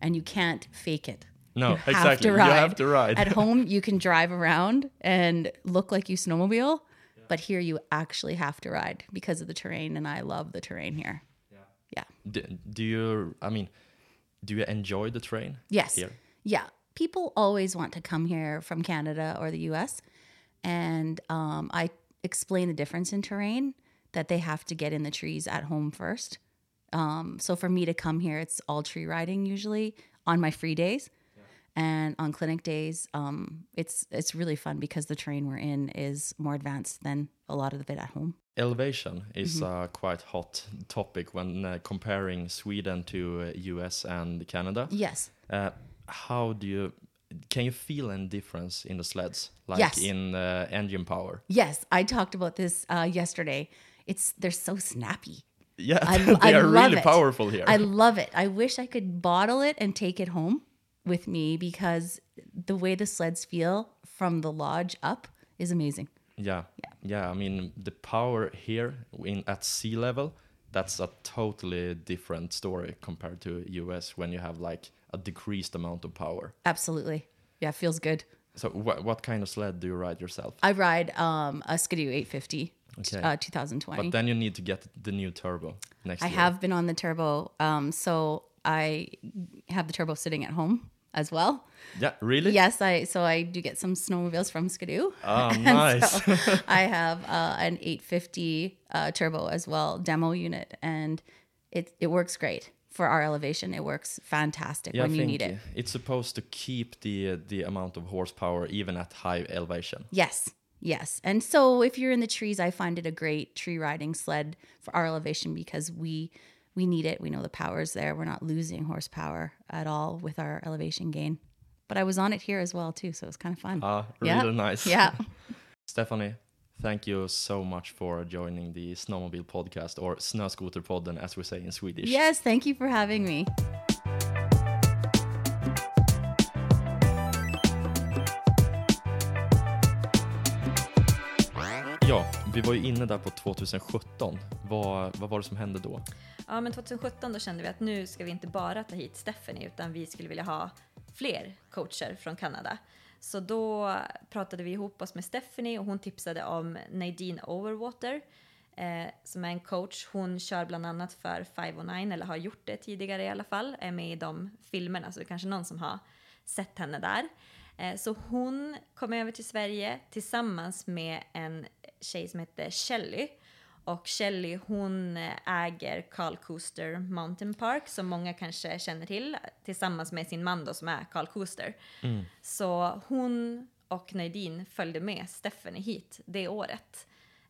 and you can't fake it. No, You have exactly. You have to ride. At home, you can drive around and look like you snowmobile, but here you actually have to ride because of the terrain, and I love the terrain here. Yeah. do, do you? I mean, do you enjoy the train? Yes. Here? Yeah. People always want to come here from Canada or the US. And um, I explain the difference in terrain that they have to get in the trees at home first. Um, so for me to come here, it's all tree riding usually on my free days. And on clinic days, um, it's it's really fun because the terrain we're in is more advanced than a lot of it at home. Elevation is Mm-hmm. a quite hot topic when uh, comparing Sweden to uh, US and Canada. Yes. Uh, how do you? Can you feel any difference in the sleds, like Yes. in uh, engine power? Yes, I talked about this uh, yesterday. It's they're so snappy. Yeah, I- they I are really it. powerful here. I love it. I wish I could bottle it and take it home with me because the way the sleds feel from the lodge up is amazing. yeah Yeah. yeah, I mean the power here in at sea level. That's a totally different story compared to US when you have like a decreased amount of power. Absolutely. Yeah, feels good. So what what kind of sled do you ride yourself? I ride um, a Skidoo 850 Okay. uh, 2020. But then you need to get the new turbo next I year. have been on the turbo. Um, so I have the turbo sitting at home as well. Yeah, really? Yes, I so I do get some snowmobiles from Skidoo. Oh, nice. so I have uh, an 850 uh, turbo as well, demo unit, and it it works great for our elevation. It works fantastic Yeah, I when you need it. it's supposed to keep the uh, the amount of horsepower even at high elevation. Yes, yes. And so if you're in the trees, I find it a great tree riding sled for our elevation because we we need it. We know the power's there. We're not losing horsepower at all with our elevation gain. But I was on it here as well too, so it was kind of fun. Ah, Yeah. really nice. yeah. Stephanie, thank you so much for joining the Snowmobile podcast or Snöskoterpodden as we say in Swedish. Yes, thank you for having me. Ja, vi var ju inne där på 2017. Vad, vad var det som hände då? Ja, men 2017 då kände vi att nu ska vi inte bara ta hit Stephanie utan vi skulle vilja ha fler coacher från Kanada. Så då pratade vi ihop oss med Stephanie och hon tipsade om Nadine Overwater eh, som är en coach. Hon kör bland annat för 509 eller har gjort det tidigare i alla fall. Är med i de filmerna så det är kanske någon som har sett henne där. Eh, så hon kom över till Sverige tillsammans med en tjej som heter Shelly. Och Shelly hon eh, äger Carl Coaster Mountain Park som många kanske känner till tillsammans med sin man då som är Carl Coaster. Så hon och Nadine följde med Stephanie hit det året.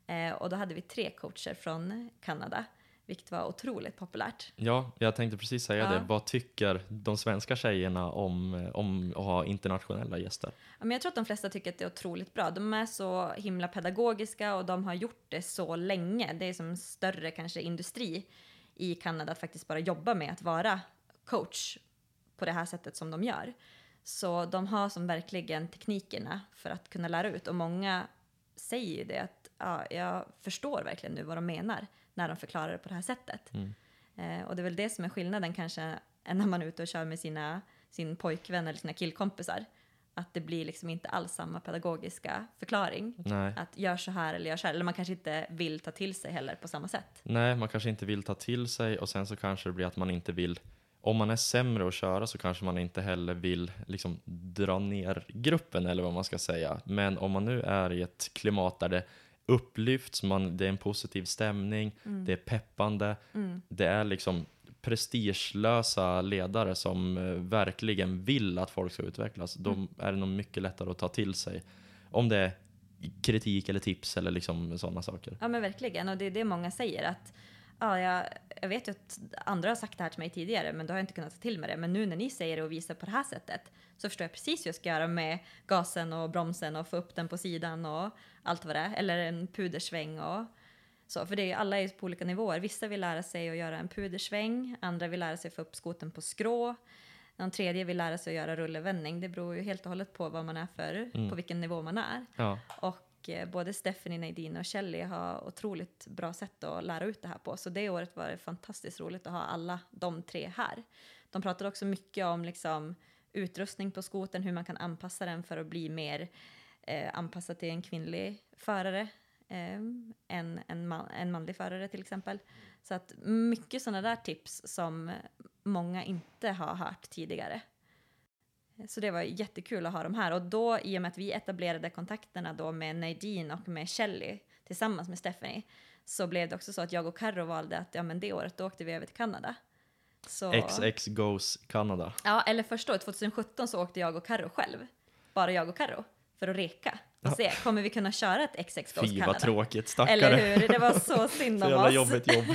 Eh, och då hade vi tre coacher från Kanada, vilket var otroligt populärt. Ja, jag tänkte precis säga Ja. det. Vad tycker de svenska tjejerna om, om att ha internationella gäster? Ja, men jag tror att de flesta tycker att det är otroligt bra. De är så himla pedagogiska och de har gjort det så länge. Det är som större kanske industri i Kanada att faktiskt bara jobba med att vara coach på det här sättet som de gör. Så de har som verkligen teknikerna för att kunna lära ut och många säger ju det att ja, jag förstår verkligen nu vad de menar när de förklarar det på det här sättet. Eh, och det är väl det som är skillnaden kanske än när man är ute och kör med sina, sin pojkvän eller sina killkompisar. Att det blir liksom inte alls samma pedagogiska förklaring. Nej. Att gör så här eller gör så här. Eller man kanske inte vill ta till sig heller på samma sätt. Nej, man kanske inte vill ta till sig och sen så kanske det blir att man inte vill om man är sämre att köra så kanske man inte heller vill liksom dra ner gruppen eller vad man ska säga. Men om man nu är i ett klimat där det upplyfts, man, det är en positiv stämning, det är peppande, det är liksom prestigelösa ledare som eh, verkligen vill att folk ska utvecklas, då Mm. är nog mycket lättare att ta till sig. Om det är kritik eller tips eller liksom sådana saker. Ja men verkligen, och det är det många säger att ja, jag, jag vet ju att andra har sagt det här till mig tidigare men då har jag inte kunnat ta till mig det. Men nu när ni säger det och visar på det här sättet så förstår jag precis hur jag ska göra med gasen och bromsen och få upp den på sidan och allt vad det är. Eller en pudersväng och så. För det är, alla är ju på olika nivåer. Vissa vill lära sig att göra en pudersväng, andra vill lära sig att få upp skoten på skrå. Någon tredje vill lära sig att göra rullevändning. Det beror ju helt och hållet på vad man är för, Mm. på vilken nivå man är. Ja, Och Eh, både Stephanie, Nadine och Shelley har otroligt bra sätt att lära ut det här på. Så det året var det fantastiskt roligt att ha alla de tre här. De pratade också mycket om liksom, utrustning på skoten, hur man kan anpassa den för att bli mer eh, anpassad till en kvinnlig förare eh, än en, man, en manlig förare till exempel. Så att mycket sådana där tips som många inte har hört tidigare. Så det var jättekul att ha dem här. Och då, i och med att vi etablerade kontakterna då med Nadine och med Shelley tillsammans med Stephanie, så blev det också så att jag och Carro valde att ja, men det året då åkte vi över till Kanada. Så, XX goes Canada. Ja, eller första året, 2017, så åkte jag och Carro själv. Bara jag och Carro. För att reka. Och se, kommer vi kunna köra ett XX Goes Fy Canada? vad tråkigt, stackare. Eller hur? Det var så synd om oss. jobbigt jobb.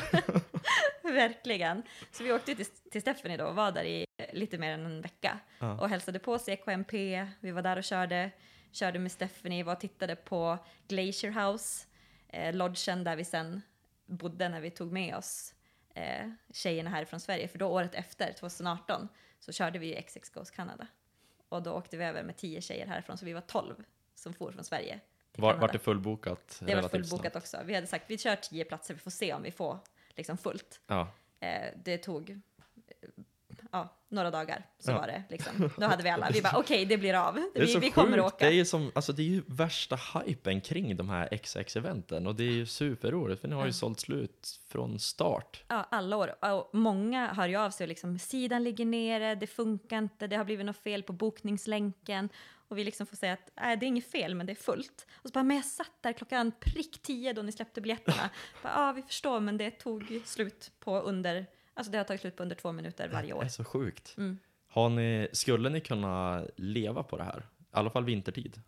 Verkligen. Så vi åkte till, till Stephanie då och var där i eh, lite mer än en vecka. Ja. Och hälsade på CKMP, vi var där och körde. Körde med Stephanie, var och tittade på Glacier House, eh, lodgen där vi sen bodde när vi tog med oss eh, tjejerna härifrån Sverige. För då året efter, 2018, så körde vi ju XX Goes Canada. Och då åkte vi över med tio tjejer härifrån, så vi var tolv som for från Sverige Var, vart det fullbokat? Det var fullbokat snabbt? också. Vi hade sagt vi kör tio platser, vi får se om vi får liksom fullt. Ja. Eh, det tog ja, några dagar, så Ja. var det liksom. Då hade vi alla, vi bara okej, det blir av. Det är vi så vi kommer sjukt. åka. Det är, ju som, alltså det är ju värsta hypen kring de här XX-eventen och det är ju superroligt för ni har ju Ja. sålt slut från start. Ja, alla år. Och många hör ju av sig och liksom, sidan ligger nere, det funkar inte, det har blivit något fel på bokningslänken. Och vi liksom får säga att nej, det är inget fel, men det är fullt. Och så bara, men jag satt där klockan prick tio då ni släppte biljetterna. ja, vi förstår, men det tog slut på under, alltså det har tagit slut på under två minuter varje Det år. är så sjukt. Mm. Har ni, skulle ni kunna leva på det här? I alla fall vintertid.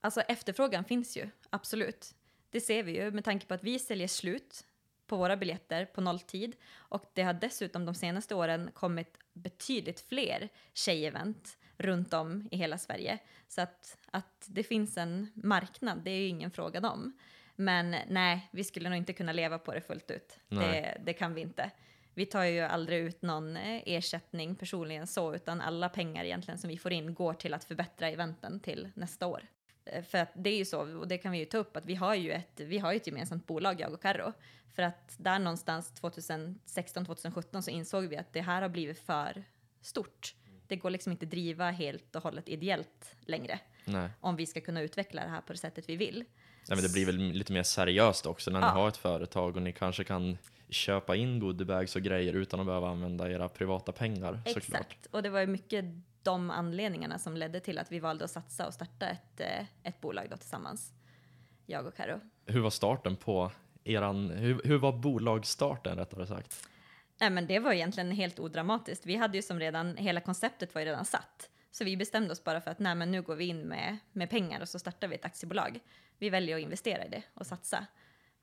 Alltså efterfrågan finns ju, absolut. Det ser vi ju med tanke på att vi säljer slut på våra biljetter på nolltid. Och det har dessutom de senaste åren kommit betydligt fler tjejevent runt om i hela Sverige. Så att, att det finns en marknad, det är ju ingen fråga om. Men nej, vi skulle nog inte kunna leva på det fullt ut. Det, det kan vi inte. Vi tar ju aldrig ut någon eh, ersättning personligen så, utan alla pengar egentligen som vi får in går till att förbättra eventen till nästa år. Eh, För att det är ju så, och det kan vi ju ta upp, att vi har ju ett, vi har ett gemensamt bolag, jag och Carro. För att där någonstans 2016-2017 så insåg vi att det här har blivit för stort. Det går liksom inte driva helt och hållet ideellt längre Nej. om vi ska kunna utveckla det här på det sättet vi vill. Nej, men det blir väl lite mer seriöst också när ni Ja. har ett företag och ni kanske kan köpa in goodiebags och grejer utan att behöva använda era privata pengar såklart. Exakt, och det var ju mycket de anledningarna som ledde till att vi valde att satsa och starta ett, eh, ett bolag då tillsammans, jag och Karo. Hur var starten på eran, hur, hur var bolagsstarten rättare sagt? Nej, men det var egentligen helt odramatiskt. Vi hade ju som redan, hela konceptet var ju redan satt. Så vi bestämde oss bara för att nej, men nu går vi in med, med pengar och så startar vi ett aktiebolag. Vi väljer att investera i det och satsa.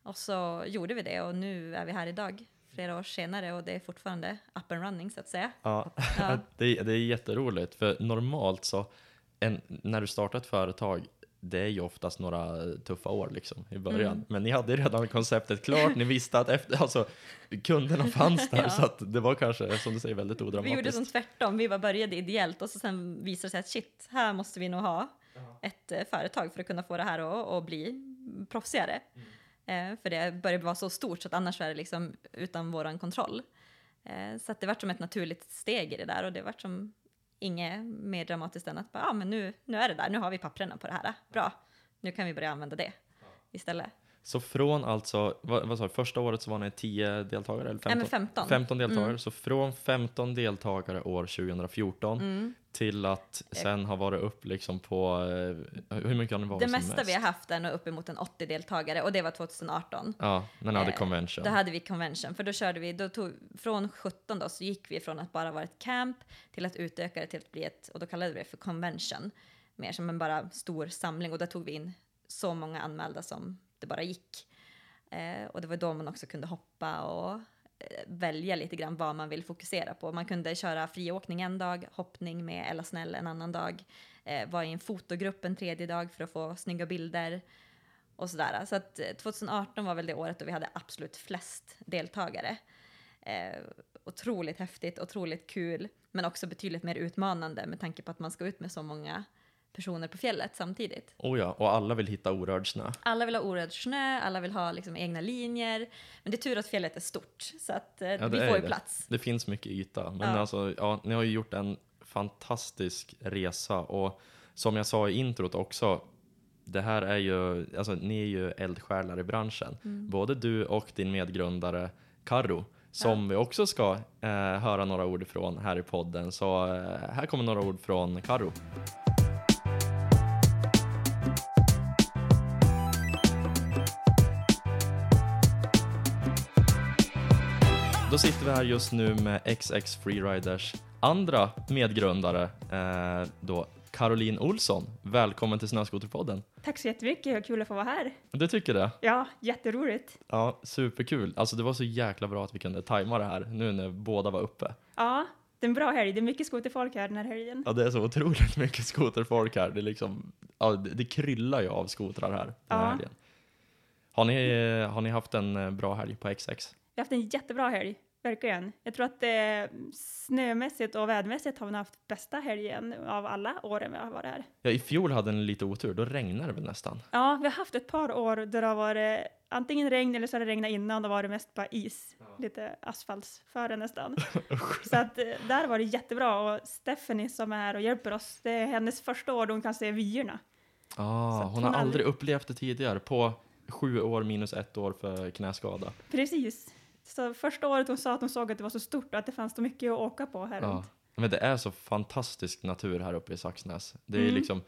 Och så gjorde vi det och nu är vi här idag, flera år senare och det är fortfarande up and running så att säga. Ja, Ja. det, det är jätteroligt för normalt så en, när du startar ett företag det är ju oftast några tuffa år liksom i början. Mm. Men ni hade redan konceptet klart, ni visste att efter, alltså, kunderna fanns där Ja. så att det var kanske som du säger väldigt Vi odramatiskt. gjorde som tvärtom, vi var började ideellt och så sen visade det sig att shit, här måste vi nog ha ett eh, företag för att kunna få det här att, att bli proffsigare. Eh, för det började vara så stort så att annars är det liksom utan våran kontroll. Eh, så att det vart som ett naturligt steg i det där och det vart som inget mer dramatiskt än att bara, ja men nu, nu är det där, nu har vi papperna på det här, bra, nu kan vi börja använda det istället. Så från alltså, vad, vad sa du, första året så var ni 10 deltagare? Eller 15? Nej, men 15. 15 deltagare, Mm. så från 15 deltagare år 2014 Mm. Till att sen ha varit upp liksom på, eh, hur mycket har ni varit Det mesta mest? vi har haft är nog uppemot en 80 deltagare och det var 2018. Ja, när ni hade convention. Då hade vi convention, för då körde vi, då tog, från 17 då så gick vi från att bara vara ett camp till att utöka det till att bli ett, och då kallade vi det för convention, mer som en bara stor samling och där tog vi in så många anmälda som det bara gick. Eh, och det var då man också kunde hoppa och Eh, välja lite grann vad man vill fokusera på. Man kunde köra friåkning en dag, hoppning med Ella Snäll en annan dag, eh, vara i en fotogrupp en tredje dag för att få snygga bilder och sådär. Så att eh, 2018 var väl det året då vi hade absolut flest deltagare. Eh, otroligt häftigt, otroligt kul, men också betydligt mer utmanande med tanke på att man ska ut med så många personer på fjället samtidigt. Oh ja, och alla vill hitta orörd snö. Alla vill ha orörd snö, alla vill ha liksom egna linjer, men det är tur att fjället är stort så att eh, Ja, vi får ju det. plats. Det finns mycket yta, men Ja. alltså, ja, ni har ju gjort en fantastisk resa och som jag sa i introt också, det här är ju, alltså ni är ju eldsjälar i branschen. Mm. Både du och din medgrundare Karo som vi också ska eh, höra några ord ifrån här i podden. Så eh, här kommer några ord från Karo. Då sitter vi här just nu med XX Freeriders andra medgrundare, eh, då Caroline Olsson. Välkommen till Snöskoterpodden. Tack så jättemycket, kul att få vara här. Du tycker det? Ja, jätteroligt. Ja, superkul. Alltså det var så jäkla bra att vi kunde tajma det här nu när båda var uppe. Ja, det är en bra helg. Det är mycket skoterfolk här den här helgen. Ja, det är så otroligt mycket skoterfolk här. Det, är liksom, ja, det, det kryllar ju av skotrar här den här Ja. helgen. Har ni, har ni haft en eh, bra helg på XX? Vi har haft en jättebra helg, verkligen. Jag tror att eh, snömässigt och vädermässigt har vi haft bästa helgen av alla åren vi har varit här. Ja, i fjol hade ni lite otur. Då regnade det väl nästan. Ja, vi har haft ett par år där det har varit antingen regn eller så har det regnat innan. Då var det mest bara is, lite asfaltsföre nästan. så att eh, där var det jättebra och Stephanie som är här och hjälper oss, det är hennes första år då hon kan se vyerna. Ah, hon har hon aldrig aldrig- upplevt det tidigare på sju år minus ett år för knäskada. Precis. Så första året hon sa att hon såg att det var så stort och att det fanns så mycket att åka på här Ja. runt. Men det är så fantastisk natur här uppe i Saxnäs. Det är Mm. liksom,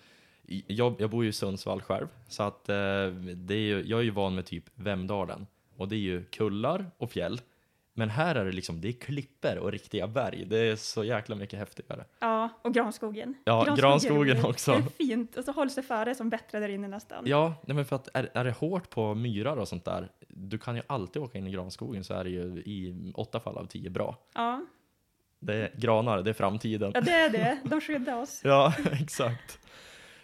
jag, jag bor ju i Sundsvall själv, så att eh, det är ju, jag är ju van med typ Vemdalen. Och det är ju kullar och fjäll. Men här är det liksom, det är klippor och riktiga berg. Det är så jäkla mycket häftigare. Ja, och granskogen. Ja, granskogen också. Det är fint och så hålls det före som bättre där inne nästan. Ja, nej men för att är, är det hårt på myrar och sånt där, du kan ju alltid åka in i granskogen så är det ju i åtta fall av tio bra. Ja, Det är granar, det är framtiden. ja det är det. De skyddar oss. Ja, exakt.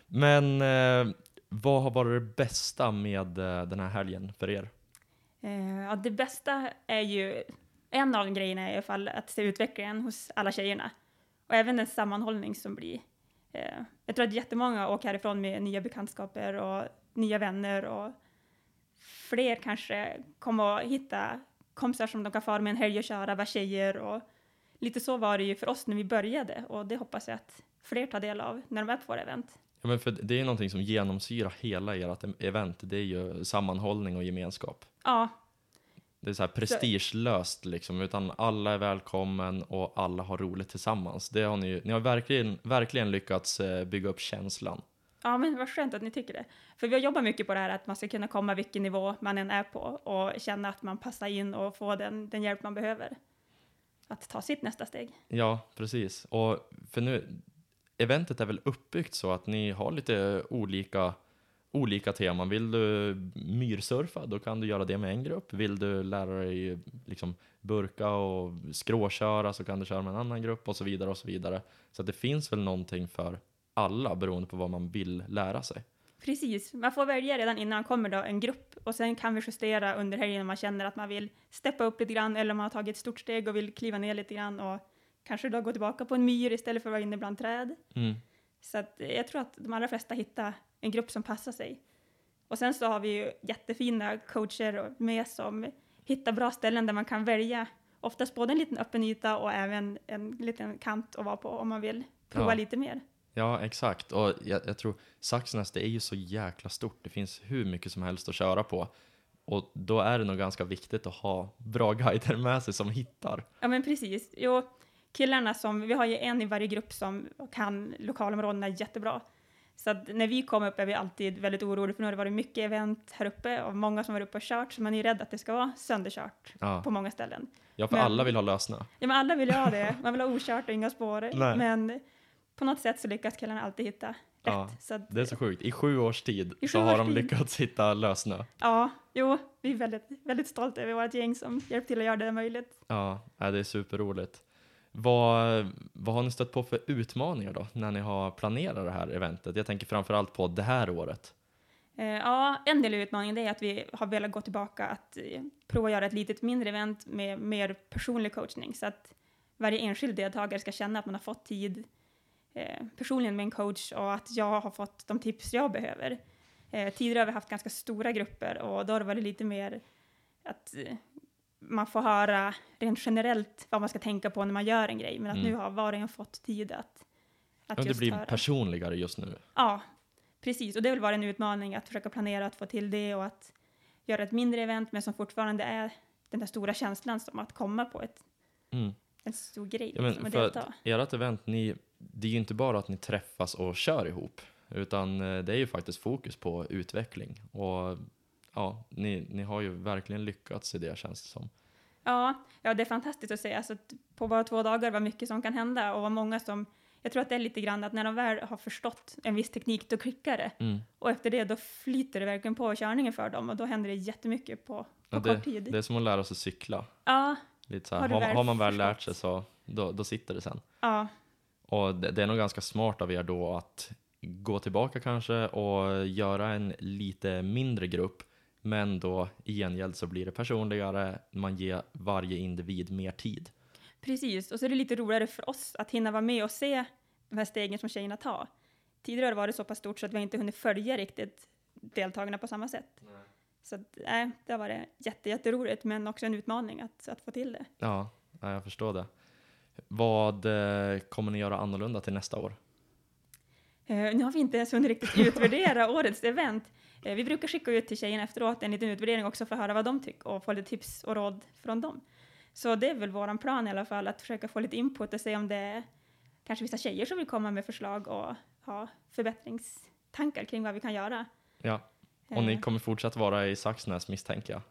Men eh, vad har varit det bästa med eh, den här helgen för er? Eh, ja, det bästa är ju, en av grejerna är i alla fall att se utvecklingen hos alla tjejerna. Och även den sammanhållning som blir. Eh, jag tror att jättemånga åker härifrån med nya bekantskaper och nya vänner och fler kanske kommer att hitta kompisar som de kan fara med en helg och köra, vara tjejer och lite så var det ju för oss när vi började och det hoppas jag att fler tar del av när de är på våra event. Ja, men för det är ju någonting som genomsyrar hela ert event. Det är ju sammanhållning och gemenskap. Ja, Det är så här prestigelöst liksom, utan alla är välkommen och alla har roligt tillsammans. Det har ni, ni har verkligen, verkligen lyckats eh, bygga upp känslan. Ja, men vad skönt att ni tycker det. För vi har jobbat mycket på det här att man ska kunna komma vilken nivå man än är på och känna att man passar in och får den, den hjälp man behöver. Att ta sitt nästa steg. Ja, precis. Och för nu, eventet är väl uppbyggt så att ni har lite olika, olika teman. Vill du myrsurfa, då kan du göra det med en grupp. Vill du lära dig liksom burka och skråköra så kan du köra med en annan grupp och så vidare och så vidare. Så att det finns väl någonting för alla beroende på vad man vill lära sig. Precis, man får välja redan innan man kommer då en grupp och sen kan vi justera under helgen om man känner att man vill steppa upp lite grann eller om man har tagit ett stort steg och vill kliva ner lite grann och kanske då gå tillbaka på en myr istället för att vara inne bland träd. Mm. Så att jag tror att de allra flesta hittar en grupp som passar sig. Och sen så har vi ju jättefina coacher med som hittar bra ställen där man kan välja oftast både en liten öppen yta och även en liten kant att vara på om man vill prova Ja. lite mer. Ja, exakt. Och jag, jag tror Saxnäs, det är ju så jäkla stort. Det finns hur mycket som helst att köra på. Och då är det nog ganska viktigt att ha bra guider med sig som hittar. Ja, men precis. Jo, killarna som, vi har ju en i varje grupp som kan lokalområdena jättebra. Så att när vi kommer upp är vi alltid väldigt oroliga, för nu har det varit mycket event här uppe och många som varit uppe och kört, så man är rädd att det ska vara sönderkört Ja, på många ställen. ja för Men- alla vill ha lösna. Ja, men alla vill ju ha det. Man vill ha okört och inga spår. Nej. Men på något sätt så lyckas killarna alltid hitta rätt. Ja, att, Det är så sjukt. I sju års tid I så sju har de tid. lyckats hitta lösnö. Ja, jo, vi är väldigt, väldigt stolta över vårt gäng som hjälpt till att göra det möjligt. Ja, det är superroligt. Vad, vad har ni stött på för utmaningar då när ni har planerat det här eventet? Jag tänker framförallt på det här året. Eh, ja, en del av utmaningen är att vi har velat gå tillbaka att eh, prova att göra ett litet mindre event med mer personlig coachning så att varje enskild deltagare ska känna att man har fått tid eh, personligen med en coach och att jag har fått de tips jag behöver. Eh, tidigare har vi haft ganska stora grupper och då har det varit lite mer att man får höra rent generellt vad man ska tänka på när man gör en grej, men att Mm. nu har var och en fått tid att, att Ja, det just blir höra. personligare just nu. Ja, precis. Och det vill vara en utmaning att försöka planera att få till det och att göra ett mindre event men som fortfarande är den där stora känslan som att komma på ett, Mm. en stor grej Ja, men liksom, för delta. ert event, ni, det är ju inte bara att ni träffas och kör ihop, utan eh, det är ju faktiskt fokus på utveckling. Och ja, ni, ni har ju verkligen lyckats i det känns det som. Ja, ja, det är fantastiskt att se. Alltså, på bara två dagar var mycket som kan hända och vad många som jag tror att det är lite grann att när de väl har förstått en viss teknik, då klickar det. Mm. Och efter det, då flyter det verkligen på körningen för dem och då händer det jättemycket på, på Ja, kort det, tid. det är som att lära sig cykla. Ja, Lite så här. Har Har, har man väl lärt sig förstått? så då, då sitter det sen. ja, Och det, det är nog ganska smart av er då att gå tillbaka kanske och göra en lite mindre grupp. Men då i gengäld så blir det personligare, man ger varje individ mer tid. Precis, och så är det lite roligare för oss att hinna vara med och se de här stegen som tjejerna tar. Tidigare har det varit så pass stort så att vi inte hunnit följa riktigt deltagarna på samma sätt. Så att, nej, det har varit jätte, jätteroligt, men också en utmaning att, att få till det. Ja, ja, jag förstår det. Vad eh, kommer ni göra annorlunda till nästa år? Eh, nu har vi inte ens hunnit riktigt utvärdera årets event. Eh, vi brukar skicka ut till tjejerna efteråt en liten utvärdering också för att höra vad de tycker och få lite tips och råd från dem. Så det är väl våran plan i alla fall, att försöka få lite input och se om det är kanske vissa tjejer som vill komma med förslag och ha förbättringstankar kring vad vi kan göra. Ja, och ni Eh, kommer fortsätta vara i Saxnäs misstänker jag.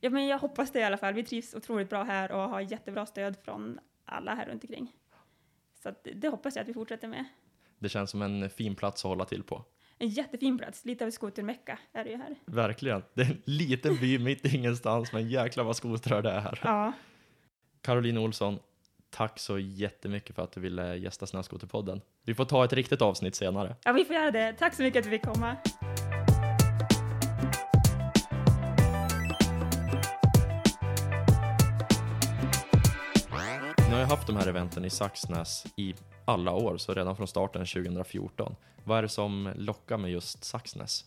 Ja, men jag hoppas det i alla fall. Vi trivs otroligt bra här och har jättebra stöd från alla här runt omkring. Så det hoppas jag att vi fortsätter med. Det känns som en fin plats att hålla till på. En jättefin plats, lite av ett skotermecka är det ju här. Verkligen. Det är en liten by mitt i ingenstans, men jäklar vad skotrar det är här. Ja, Caroline Olsson, tack så jättemycket för att du ville gästa Snöskoterpodden. Vi får ta ett riktigt avsnitt senare. ja vi får göra det. Tack så mycket att vi fick komma. De här eventen i Saxnäs i alla år, så redan från starten 2014. Vad är det som lockar med just Saxnäs?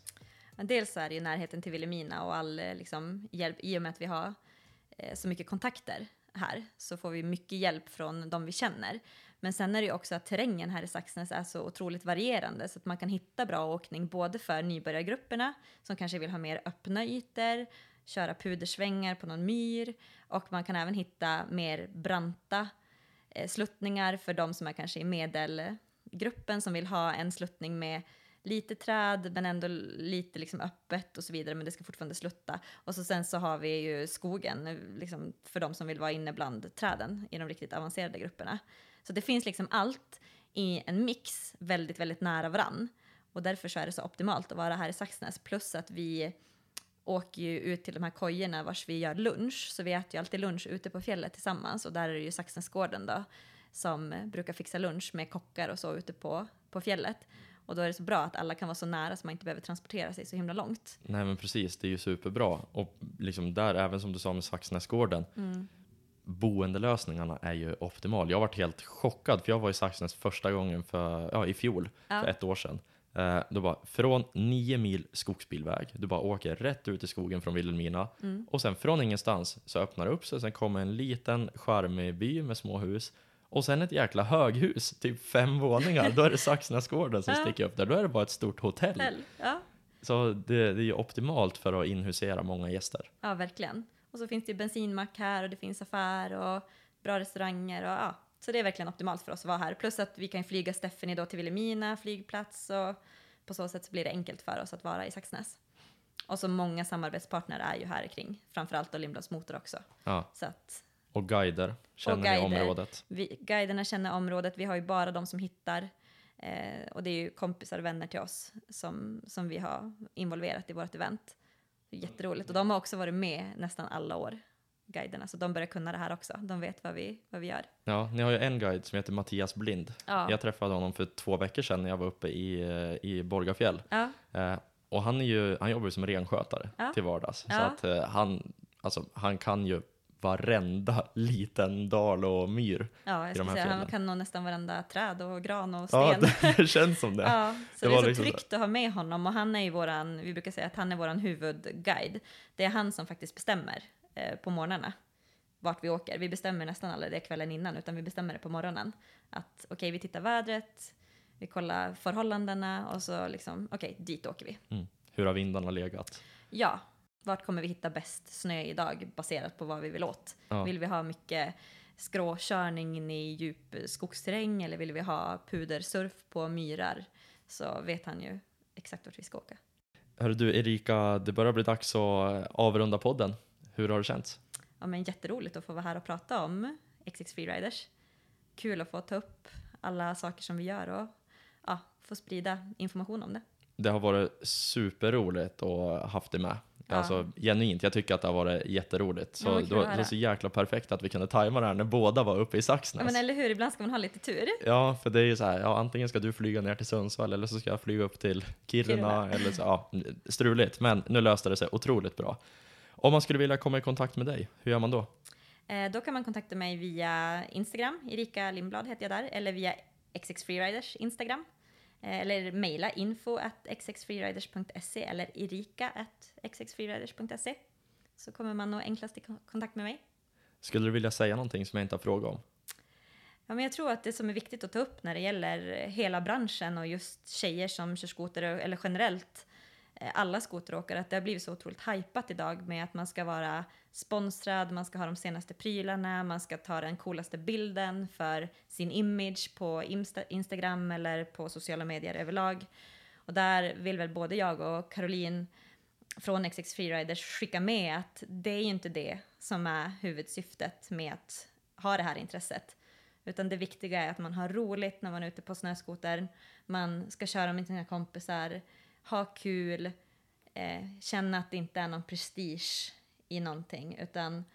Dels är det ju närheten till Vilhelmina och all eh, liksom, hjälp i och med att vi har eh, så mycket kontakter här så får vi mycket hjälp från de vi känner. Men sen är det ju också att terrängen här i Saxnäs är så otroligt varierande så att man kan hitta bra åkning både för nybörjargrupperna som kanske vill ha mer öppna ytor, köra pudersvängar på någon myr och man kan även hitta mer branta Eh, sluttningar för de som är kanske i medelgruppen som vill ha en sluttning med lite träd men ändå lite liksom öppet och så vidare men det ska fortfarande slutta. Och så sen så har vi ju skogen liksom för de som vill vara inne bland träden i de riktigt avancerade grupperna. Så det finns liksom allt i en mix väldigt, väldigt nära varann. Och därför så är det så optimalt att vara här i Saxnäs. Plus att vi åker ju ut till de här kojorna vars vi gör lunch. Så vi äter ju alltid lunch ute på fjället tillsammans. Och där är det ju Saxnäsgården då som brukar fixa lunch med kockar och så ute på, på fjället. Och då är det så bra att alla kan vara så nära så man inte behöver transportera sig så himla långt. Nej men precis, det är ju superbra. Och liksom där, även som du sa med Saxnäsgården, boendelösningarna är ju optimal. Jag har varit helt chockad, för jag var i Saxnäs första gången för, ja, i fjol, Ja. för ett år sedan. Eh, då bara, från nio mil skogsbilväg, du bara åker rätt ut i skogen från Vilhelmina och sen från ingenstans så öppnar det upp sig, sen kommer en liten charmig by med små hus och sen ett jäkla höghus, typ fem våningar. Då är det Saxnäsgården som Ja. sticker upp där. Då är det bara ett stort hotell. Ja. Så det, det är ju optimalt för att inhusera många gäster. Ja, verkligen. Och så finns det bensinmack här och det finns affär och bra restauranger och ja. Så det är verkligen optimalt för oss att vara här. Plus att vi kan flyga Stephanie då till Vilhelmina flygplats och på så sätt så blir det enkelt för oss att vara i Saxnäs. Och så många samarbetspartner är ju här kring, framförallt då Lindblads Motor också. Ja. Så att Och guider, känner Och guider. området? vi, guiderna känner området, vi har ju bara de som hittar. Eh, och det är ju kompisar och vänner till oss som, som vi har involverat i vårt event. Jätteroligt. Och de har också varit med nästan alla år, guiderna. Så de börjar kunna det här också. De vet vad vi, vad vi gör. Ja, ni har ju en guide som heter Mattias Blind. Ja. Jag träffade honom för två veckor sedan när jag var uppe i, eh, i Borgafjäll. Ja, Eh, och han, är ju, han jobbar ju som renskötare Ja. till vardags. Så Ja. att eh, han, alltså, han kan ju varenda liten dal och myr. ja jag skulle säga han kan nog nästan varenda träd och gran och Ja, sten. det känns som det. Ja, så Det det, är så liksom så. tryggt att ha med honom och han är ju våran, vi brukar säga att han är våran huvudguide. Det är han som faktiskt bestämmer eh, på morgnarna vart vi åker. Vi bestämmer nästan aldrig det kvällen innan utan vi bestämmer det på morgonen. Att okej, vi tittar vädret, vi kollar förhållandena och så liksom, okej, dit åker vi. Mm. Hur har vindarna legat? Ja, vart kommer vi hitta bäst snö idag baserat på vad vi vill åt? Ja. Vill vi ha mycket skråkörning in i djup skogsterräng eller vill vi ha pudersurf på myrar? Så vet han ju exakt vart vi ska åka. Hörru du Erika, det börjar bli dags att avrunda podden. Hur har det känts? Ja, men jätteroligt att få vara här och prata om XX Freeriders. Kul att få ta upp alla saker som vi gör och ja, få sprida information om det. Det har varit superroligt att ha haft dig med. Ja. Alltså genuint, jag tycker att det har varit jätteroligt. Så Ja, det, var, det var så jäkla perfekt att vi kunde tajma det här när båda var uppe i Ja, Saxnäs. men eller hur, ibland ska man ha lite tur. Ja, för det är ju så här, ja, antingen ska du flyga ner till Sundsvall eller så ska jag flyga upp till Kiruna, Kiruna. eller så, ja, struligt. Men nu löste det sig otroligt bra. Om man skulle vilja komma i kontakt med dig, hur gör man då? Eh, då kan man kontakta mig via Instagram, Erika Lindblad heter jag där, eller via XX Freeriders Instagram. Eh, eller mejla info at xxfreeriders.se eller erika at xxfreeriders.se. Så kommer man nog enklast i kon- kontakt med mig. Skulle du vilja säga någonting som jag inte har frågat om? Ja, men jag tror att det som är viktigt att ta upp när det gäller hela branschen och just tjejer som kör skoter, eller generellt Eh, alla skoteråkare, att det har blivit så otroligt hypat idag med att man ska vara sponsrad, man ska ha de senaste prylarna, man ska ta den coolaste bilden för sin image på Insta- Instagram eller på sociala medier överlag. Och där vill väl både jag och Caroline från XX Freeriders skicka med att det är ju inte det som är huvudsyftet med att ha det här intresset. Utan det viktiga är att man har roligt när man är ute på snöskotern. Man ska köra med sina kompisar, ha kul, eh, känna att det inte är någon prestige i någonting. Utan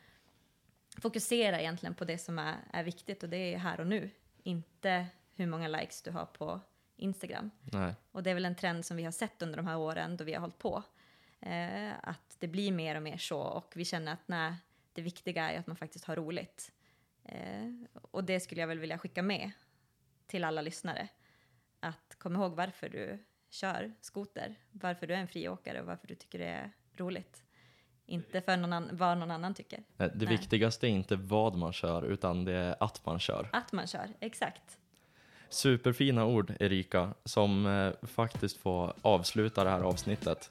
fokusera egentligen på det som är, är viktigt och det är här och nu. Inte hur många likes du har på Instagram. Nej. Och det är väl en trend som vi har sett under de här åren då vi har hållit på. Eh, att det blir mer och mer så och vi känner att nej, det viktiga är att man faktiskt har roligt. Eh, och det skulle jag väl vilja skicka med till alla lyssnare. Att kom ihåg varför du kör skoter, varför du är en friåkare och varför du tycker det är roligt. Inte för någon vad någon annan tycker. Nej, Det Nej. viktigaste är inte vad man kör, utan det är att man kör. Att man kör, exakt. Superfina ord, Erika, som eh, faktiskt får avsluta det här avsnittet.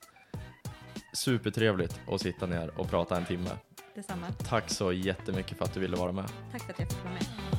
Supertrevligt att sitta ner och prata en timme. Detsamma. Tack så jättemycket för att du ville vara med. Tack för att jag fick vara med.